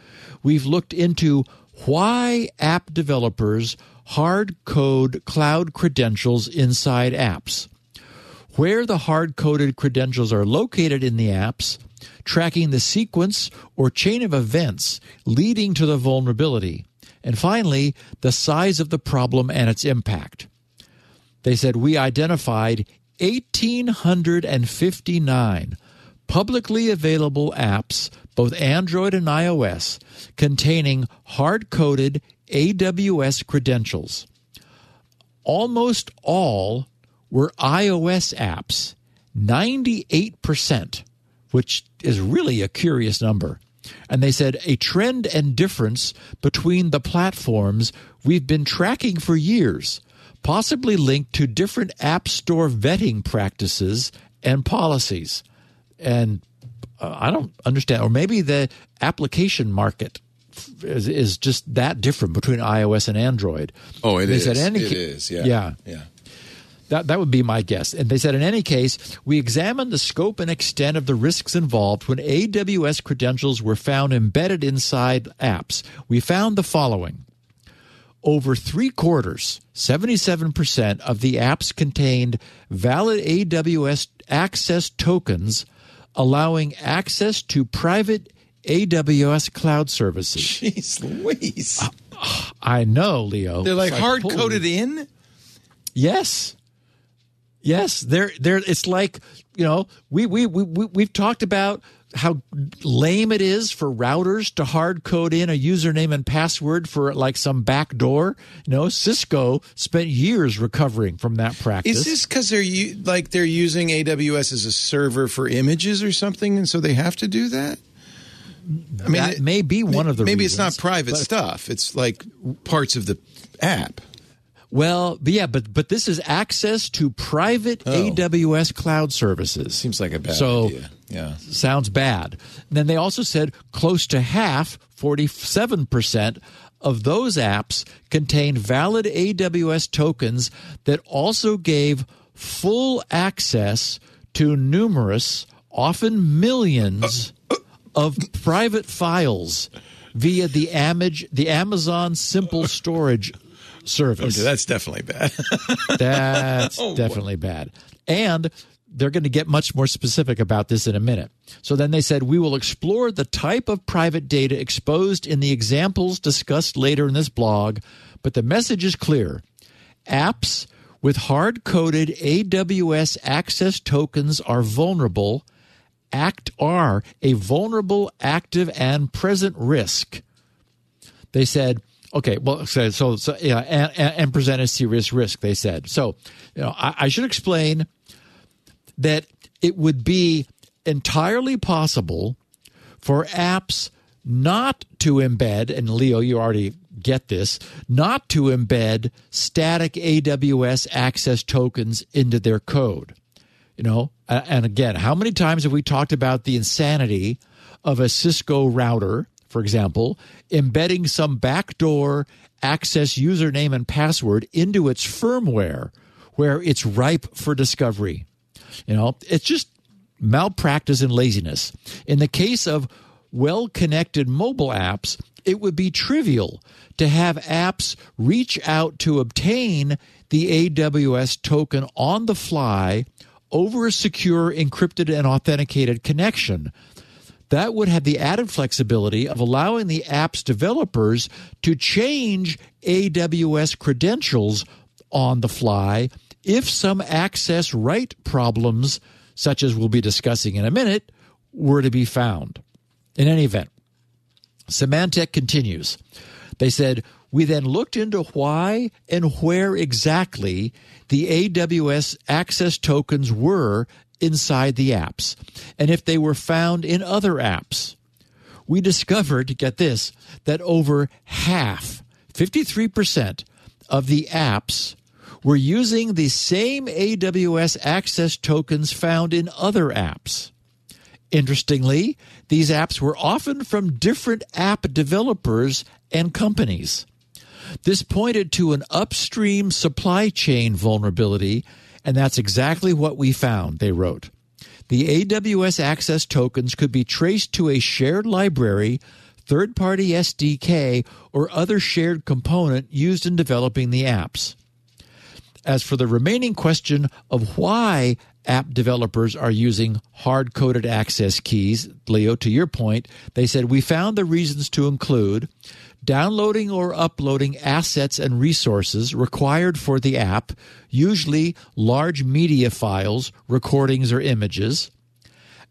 we've looked into why app developers hard code cloud credentials inside apps, where the hard coded credentials are located in the apps, tracking the sequence or chain of events leading to the vulnerability, and finally, the size of the problem and its impact. They said we identified 1,859 publicly available apps, both Android and iOS, containing hard coded AWS credentials. Almost all were iOS apps, 98%, which is really a curious number. And they said a trend and difference between the platforms we've been tracking for years, possibly linked to different App Store vetting practices and policies. And uh, I don't understand, or maybe the application market is, is just that different between iOS and Android. Oh, it They is. said it ca- Yeah. yeah. Yeah. That, that would be my guess. And they said, in any case, we examined the scope and extent of the risks involved when AWS credentials were found embedded inside apps. We found the following. Over three quarters, 77% of the apps contained valid AWS access tokens allowing access to private AWS cloud services. Jeez Louise. I know, Leo. They're like It's hard coded in? Yes. Yes, they're they're it's like, you know, we we we we- we've talked about how lame it is for routers to hard code in a username and password for like some back door. You know, Cisco spent years recovering from that practice. Is this because they're u- like they're using AWS as a server for images or something, and so they have to do that? I mean, that it- may be one of the maybe it's not private stuff. It's like parts of the app. Well, but yeah, but but this is access to private Oh. AWS cloud services. Seems like a bad so, idea. Yeah. sounds bad. And then they also said close to half, 47%, of those apps contained valid AWS tokens that also gave full access to numerous, often millions, of private files via the, Amag- the Amazon Simple Storage service. Okay, that's definitely bad. That's Oh, definitely bad. And they're going to get much more specific about this in a minute. So then they said, we will explore the type of private data exposed in the examples discussed later in this blog, but the message is clear. Apps with hard coded AWS access tokens are vulnerable, act are a vulnerable, active, and present risk they said, okay, well, so, so, so yeah, and, and, present a serious risk, they said. So, you know, I, I should explain that it would be entirely possible for apps not to embed, and Leo, you already get this, not to embed static AWS access tokens into their code. You know, and again, how many times have we talked about the insanity of a Cisco router, for example, embedding some backdoor access username and password into its firmware where it's ripe for discovery? You know, it's just malpractice and laziness. In the case of well connected mobile apps, it would be trivial to have apps reach out to obtain the AWS token on the fly over a secure, encrypted, and authenticated connection. That would have the added flexibility of allowing the app's developers to change AWS credentials on the fly if some access right problems, such as we'll be discussing in a minute, were to be found. In any event, Symantec continues. They said, we then looked into why and where exactly the AWS access tokens were inside the apps and if they were found in other apps. We discovered, get this, that over half, 53% of the apps were using the same AWS access tokens found in other apps. Interestingly, these apps were often from different app developers and companies. This pointed to an upstream supply chain vulnerability, and that's exactly what we found, they wrote. The AWS access tokens could be traced to a shared library, third party SDK, or other shared component used in developing the apps. As for the remaining question of why app developers are using hard coded access keys, Leo, to your point, they said we found the reasons to include downloading or uploading assets and resources required for the app, usually large media files, recordings, or images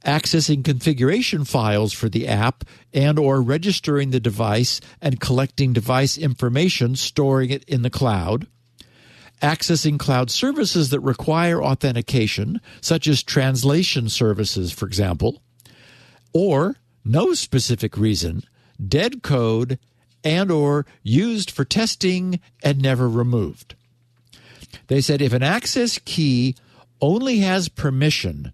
accessing configuration files for the app and or registering the device and collecting device information storing it in the cloud accessing cloud services that require authentication, such as translation services, for example, or no specific reason, dead code and or used for testing and never removed. They said if an access key only has permission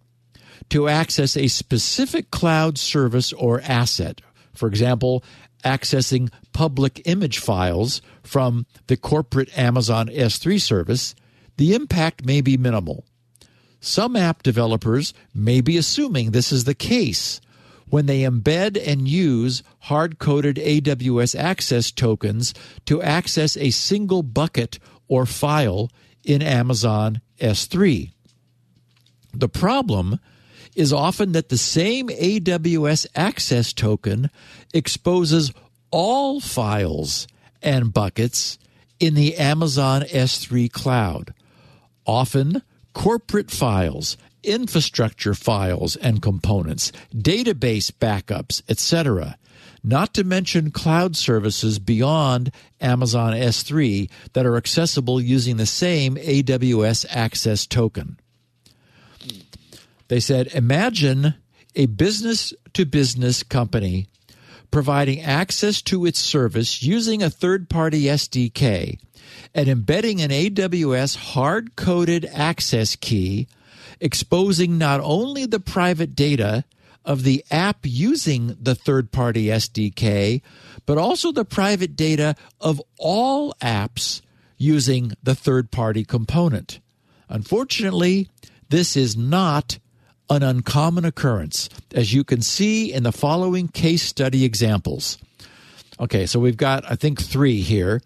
to access a specific cloud service or asset, for example, accessing public image files from the corporate Amazon S3 service, the impact may be minimal. Some app developers may be assuming this is the case when they embed and use hard coded AWS access tokens to access a single bucket or file in Amazon S3. The problem is often that the same AWS access token exposes all files and buckets in the Amazon S3 cloud. Often, corporate files, infrastructure files and components, database backups, etc. Not to mention cloud services beyond Amazon S3 that are accessible using the same AWS access token. They said, imagine a business to business company providing access to its service using a third party SDK and embedding an AWS hard coded access key, exposing not only the private data of the app using the third party SDK, but also the private data of all apps using the third party component. Unfortunately, this is not an uncommon occurrence, as you can see in the following case study examples. Okay, so we've got, I think, three here.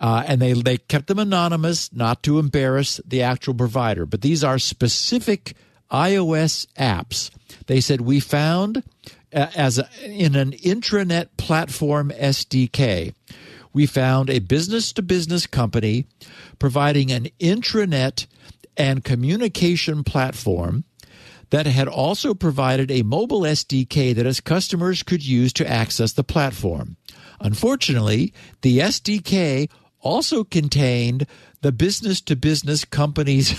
Uh, and they, they kept them anonymous, not to embarrass the actual provider. But these are specific iOS apps. They said we found uh, as a, in an intranet platform SDK, we found a business to business company providing an intranet and communication platform that had also provided a mobile SDK that its customers could use to access the platform. Unfortunately, the SDK also contained the business to business company's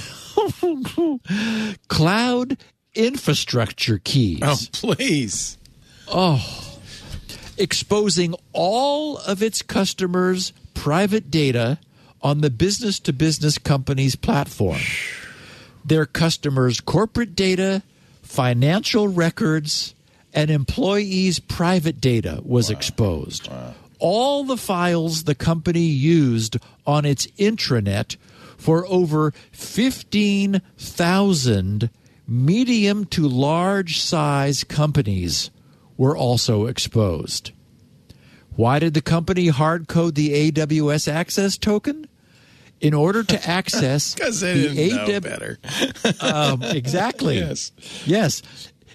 cloud infrastructure keys. Oh, please. Oh, exposing all of its customers' private data on the business to business company's platform. Their customers' corporate data, financial records, and employees' private data was exposed. All the files the company used on its intranet for over 15,000 medium to large size companies were also exposed. Why did the company hard code the AWS access token? In order to access Because they the didn't know better. um, exactly. Yes. Yes.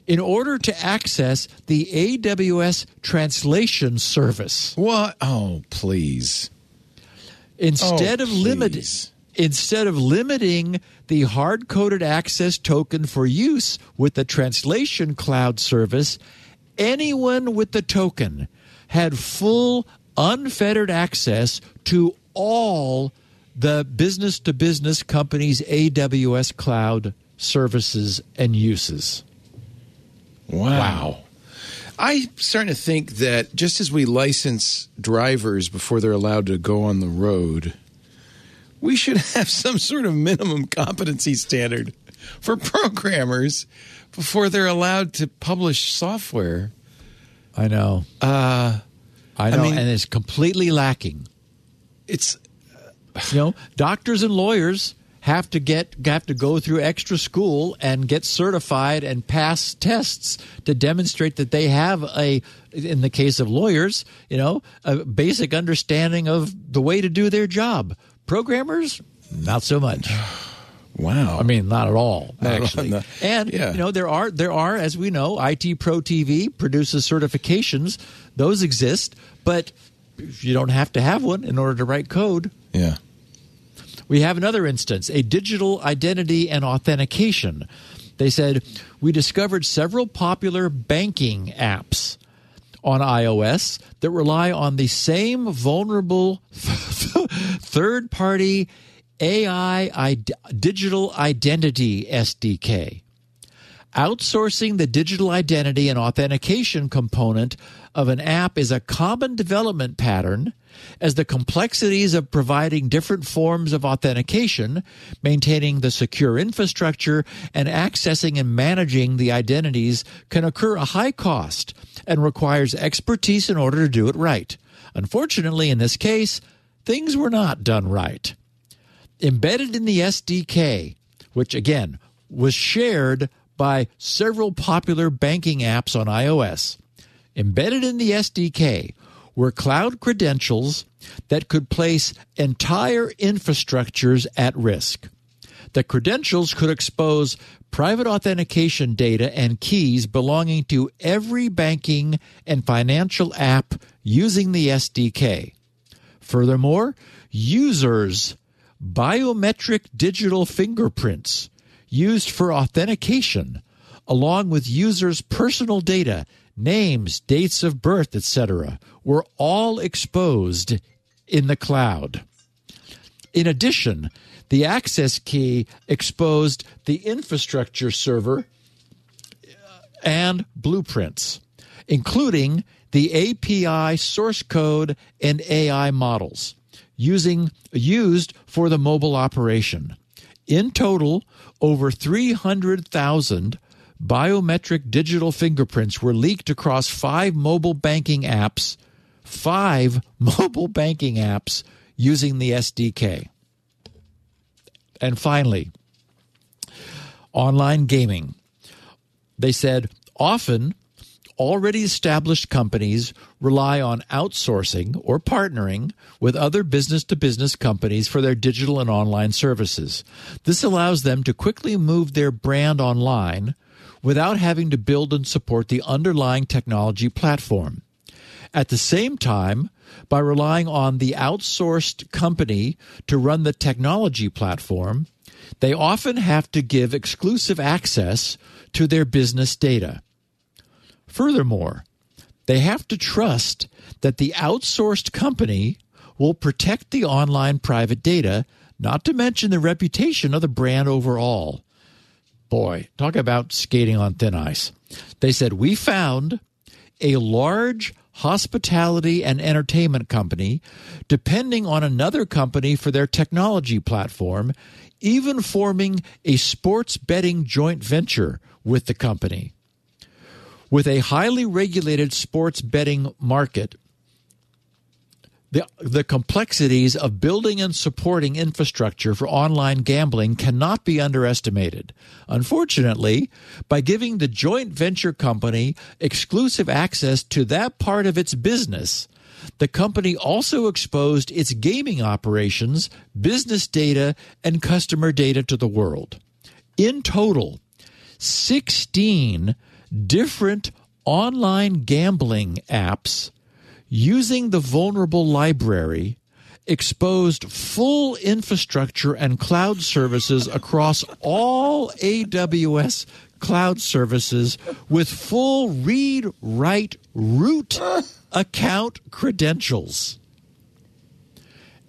In order to access the AWS translation service, What? Oh, please. instead Oh, of limiting instead of limiting the hard-coded access token for use with the translation cloud service, anyone with the token had full unfettered access to all the business to business company's AWS cloud services and uses. Wow. I'm starting to think that just as we license drivers before they're allowed to go on the road, we should have some sort of minimum competency standard for programmers before they're allowed to publish software. I know. Uh, I know, mean- and it's completely lacking. it's You know, doctors and lawyers have to get have to go through extra school and get certified and pass tests to demonstrate that they have a in the case of lawyers, you know, a basic understanding of the way to do their job. Programmers, not so much. wow. I mean, not at all, Not at all, actually. And Yeah. you know, there are there are, as we know, IT Pro TV produces certifications. Those exist, but you don't have to have one in order to write code. yeah. We have another instance, a digital identity and authentication. They said, We discovered several popular banking apps on iOS that rely on the same vulnerable third party AI Digital Identity SDK. Outsourcing the digital identity and authentication component of an app is a common development pattern as the complexities of providing different forms of authentication, maintaining the secure infrastructure, and accessing and managing the identities can occur a high cost and requires expertise in order to do it right. Unfortunately, in this case, things were not done right. Embedded in the SDK, which again was shared by several popular banking apps on iOS, embedded in the SDK were cloud credentials that could place entire infrastructures at risk. The credentials could expose private authentication data and keys belonging to every banking and financial app using the SDK. Furthermore, users' biometric digital fingerprints used for authentication, along with users' personal data, names, dates of birth, etc., were all exposed in the cloud. In addition, the access key exposed the infrastructure server uh, and blueprints, including the API source code and AI models using used for the mobile operation. In total, over 300,000 biometric digital fingerprints were leaked across five mobile banking apps, five mobile banking apps using the SDK. And finally, online gaming. They said often already established companies rely on outsourcing or partnering with other business to business companies for their digital and online services. This allows them to quickly move their brand online without having to build and support the underlying technology platform. At the same time, by relying on the outsourced company to run the technology platform, they often have to give exclusive access to their business data. Furthermore, they have to trust that the outsourced company will protect the online private data, not to mention the reputation of the brand overall. Boy, talk about skating on thin ice. They said, We found a large hospitality and entertainment company depending on another company for their technology platform, even forming a sports betting joint venture with the company. With a highly regulated sports betting market, the, the complexities of building and supporting infrastructure for online gambling cannot be underestimated. Unfortunately, by giving the joint venture company exclusive access to that part of its business, the company also exposed its gaming operations, business data, and customer data to the world. In total, 16 different online gambling apps using the vulnerable library exposed full infrastructure and cloud services across all AWS cloud services with full read write root account credentials.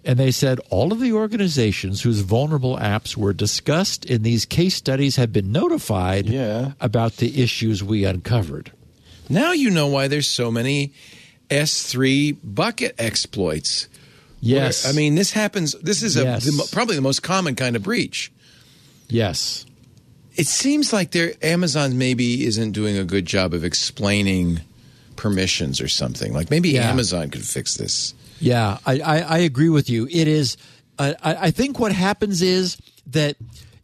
And they said all of the organizations whose vulnerable apps were discussed in these case studies have been notified Yeah. about the issues we uncovered. Now you know why there's so many S3 bucket exploits. Yes. I mean, this happens. This is a, Yes. the, probably the most common kind of breach. Yes. It seems like their Amazon maybe isn't doing a good job of explaining permissions or something. Like maybe Yeah. Amazon could fix this. Yeah, I, I, I agree with you. It is. I, I think what happens is that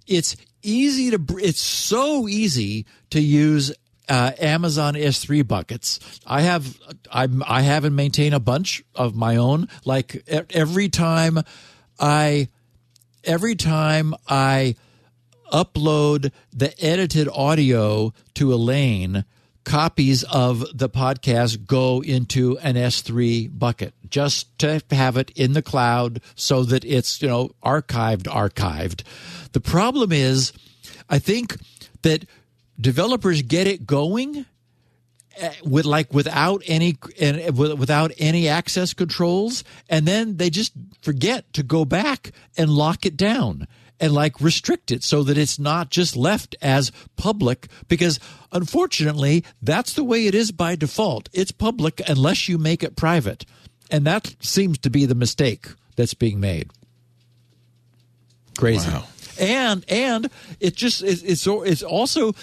it's easy to. It's so easy to use uh, Amazon S3 buckets. I have. I have and maintain a bunch of my own. Like every time I, every time I upload the edited audio to Elaine, copies of the podcast go into an S3 bucket just to have it in the cloud so that it's, you know, archived, archived. The problem is, I think that developers get it going uh, with like without any and without any access controls and then they just forget to go back and lock it down and like restrict it so that it's not just left as public because unfortunately that's the way it is by default. It's public unless you make it private and that seems to be the mistake that's being made. Crazy. Wow. And and it just it's it's it's also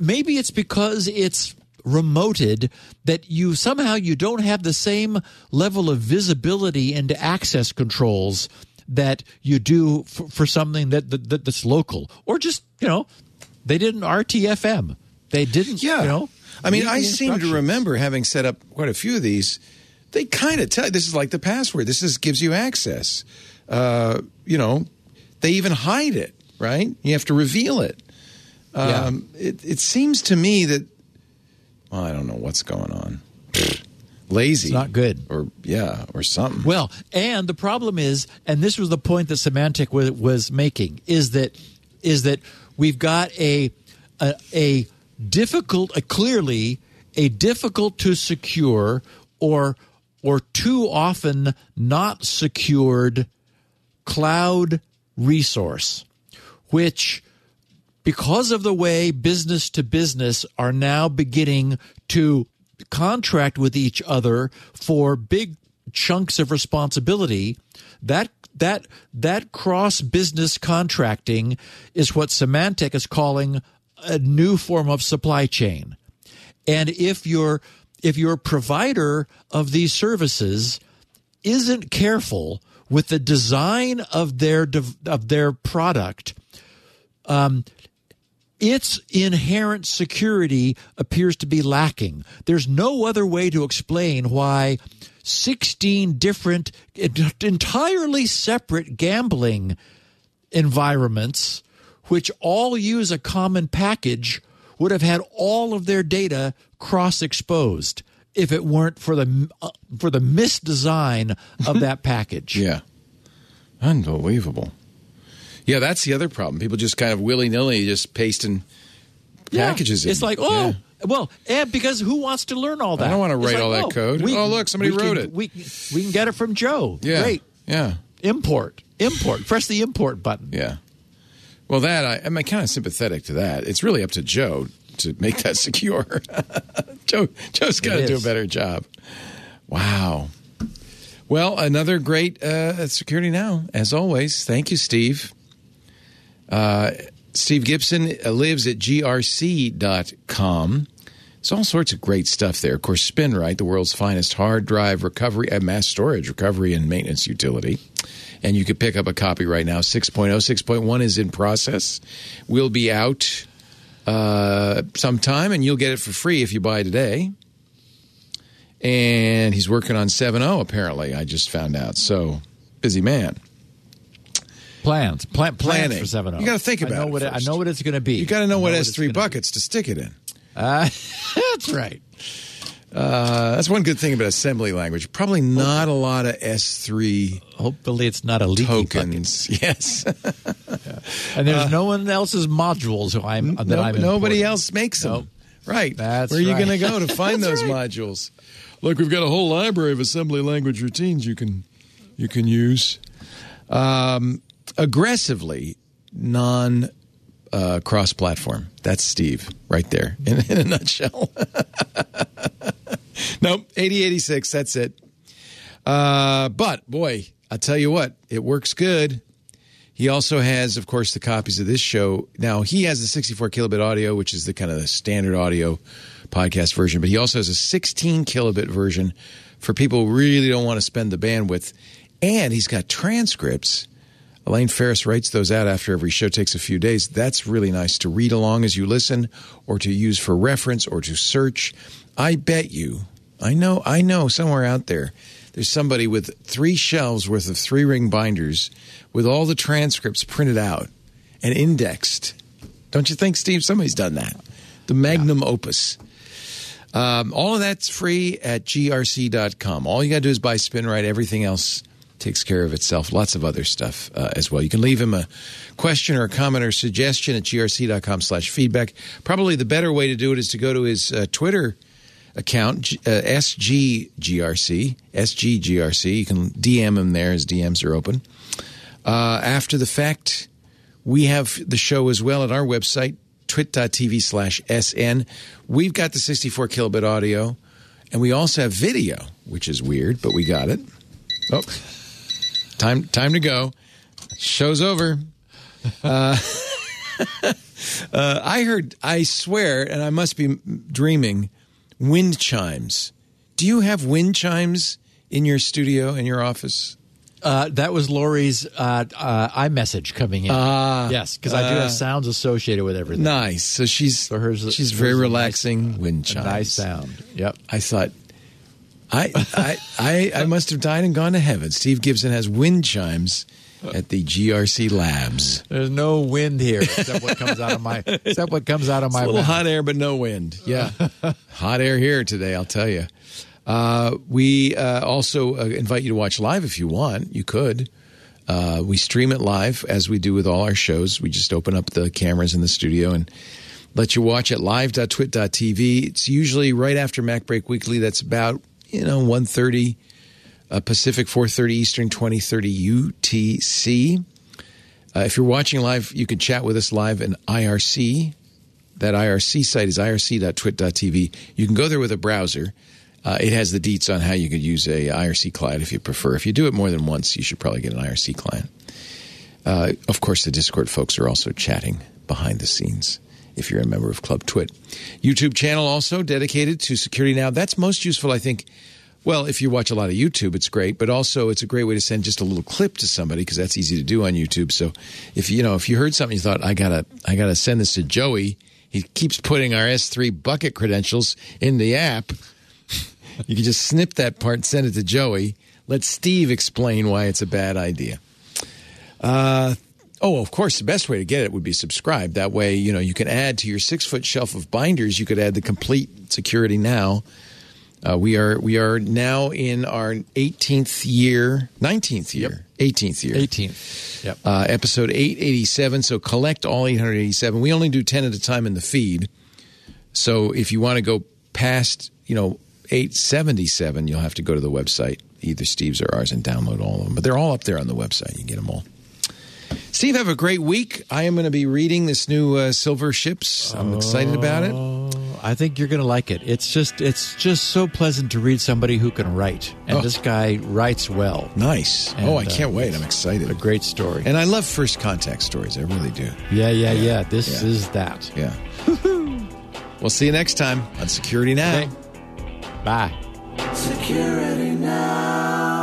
maybe it's because it's remoted that you somehow you don't have the same level of visibility into access controls that you do for, for something that, that that's local or just you know they didn't RTFM they didn't Yeah. you know I mean, I seem to remember having set up quite a few of these. They kind of tell you this is like the password. This is gives you access. Uh, you know, they even hide it. Right? You have to reveal it. Yeah. Um, it, it seems to me that well, I don't know what's going on. Lazy, It's not good. or yeah, or something. Well, and the problem is, and this was the point that Symantec was, was making, is that is that we've got a a, a difficult, a clearly a difficult to secure or or too often not secured cloud resource, which because of the way business to business are now beginning to contract with each other for big chunks of responsibility that that that cross business contracting is what Symantec is calling a new form of supply chain. And if your if your provider of these services isn't careful with the design of their of their product its inherent security appears to be lacking. There's no other way to explain why 16 different, entirely separate gambling environments, which all use a common package, would have had all of their data cross exposed if it weren't for the uh, for the misdesign of that package. Yeah. Unbelievable. Yeah, that's the other problem. People just kind of willy nilly just pasting Yeah. packages in. It's like, oh, Yeah. well, and because who wants to learn all that? I don't wanna write like, all that oh, code. Oh, look, somebody wrote can- it. We we can get it from Joe. Yeah. Great. Yeah. Import. Import. Press the import button. Yeah. Well, that I, I'm kind of sympathetic to that. It's really up to Joe to make that secure. Joe, Joe's got to do a better job. Wow. Well, another great uh, security now, as always. Thank you, Steve. Uh, Steve Gibson uh, lives at grc.com. It's all sorts of great stuff there. Of course, SpinRite, the world's finest hard drive recovery and mass storage recovery and maintenance utility. And you could pick up a copy right now. 6.0, 6.1 is in process. We'll be out uh, sometime, and you'll get it for free if you buy today. And he's working on 7.0, apparently, I just found out. So, busy man. Plans. Plan, plans Planning. for seven. You gotta think I know about it what I know what it's going to be. You got to know what has three gonna be. buckets to stick it in. Uh, that's right. Uh, that's one good thing about assembly language. Probably not a lot of S3 Hopefully, it's not a leaky bucket. tokens. Yes. And there's no one else's modules who I'm that No- I'm nobody else makes them. Nope. Right. That's Where are you right. going to go to find those modules? Look, we've got a whole library of assembly language routines you can you can use. Um, aggressively non uh, cross platform. That's Steve right there in, in a nutshell. nope, 8086, that's it. Uh, but boy, I'll tell you what, it works good. He also has, of course, the copies of this show. Now he has the 64 kilobit audio, which is the kind of the standard audio podcast version, but he also has a 16 kilobit version for people who really don't want to spend the bandwidth. And he's got transcripts. Elaine Farris writes those out after every show takes a few days. That's really nice to read along as you listen or to use for reference or to search. I bet you, I know, I know somewhere out there, there's somebody with three shelves worth of three ring binders with all the transcripts printed out and indexed. Don't you think, Steve? Somebody's done that. The magnum opus. Um, all of that's free at grc.com. All you got to do is buy SpinRite. Everything else takes care of itself. Lots of other stuff uh, as well. You can leave him a question or a comment or suggestion at grc.com slash feedback. Probably the better way to do it is to go to his uh, Twitter account, uh, SGGRC, SGGRC. You can DM him there as DMs are open. Uh, after the fact, we have the show as well at our website, twit.tv slash SN. We've got the 64 kilobit audio, and we also have video, which is weird, but we got it. Oh, time, time to go. Show's over. Uh, uh, I heard, I swear, and I must be dreaming, wind chimes. Do you have wind chimes in your studio, in your office? Uh, that was Lori's uh, uh, iMessage coming in. Ah, yes, because I do have sounds associated with everything. Nice. So she's So hers- she's hers very relaxing. nice- wind chimes. nice sound. Yep. I thought, I, I I I must have died and gone to heaven. Steve Gibson has wind chimes at the GRC Labs. There's no wind here except what comes out of my except what comes out of my a little mouth. hot air, but no wind. Yeah, hot air here today. I'll tell you. Uh, we uh, also uh, invite you to watch live if you want. You could. Uh, we stream it live as we do with all our shows. We just open up the cameras in the studio and let you watch it live.twit.tv. It's usually right after MacBreak Weekly. That's about you know 1.30 uh, Pacific, 4.30 Eastern, 20.30 UTC. Uh, if you're watching live, you can chat with us live in IRC. That IRC site is irc.twit.tv. You can go there with a browser. Uh, it has the deets on how you could use a IRC client if you prefer. If you do it more than once, you should probably get an IRC client. Uh, of course, the Discord folks are also chatting behind the scenes if you're a member of Club Twit. YouTube channel also dedicated to security now. That's most useful, I think. Well, if you watch a lot of YouTube, it's great, but also it's a great way to send just a little clip to somebody because that's easy to do on YouTube. So if you know if you heard something you thought I gotta I gotta send this to Joey, he keeps putting our S3 bucket credentials in the app. you can just snip that part, send it to Joey. Let Steve explain why it's a bad idea. Uh, oh, of course, the best way to get it would be subscribe. That way, you know, you can add to your six foot shelf of binders. You could add the complete security now. Uh, we are we are now in our 18th year, 19th year, 18th year, 18th. Yep. uh, episode 887. So collect all 887. We only do 10 at a time in the feed. So if you want to go past, you know, 877, you'll have to go to the website, either Steve's or ours, and download all of them. But they're all up there on the website. You can get them all. Steve, have a great week. I am going to be reading this new uh, Silver Ships. I'm excited about it. Oh, I think you're going to like it. It's just it's just so pleasant to read somebody who can write, and Oh. this guy writes well. Nice. And, oh, I uh, can't wait. I'm excited. A great story. And I love first contact stories. I really do. yeah, yeah, yeah. This Yeah. is that. Yeah. we'll see you next time on Security Now. Okay. Bye. Security now.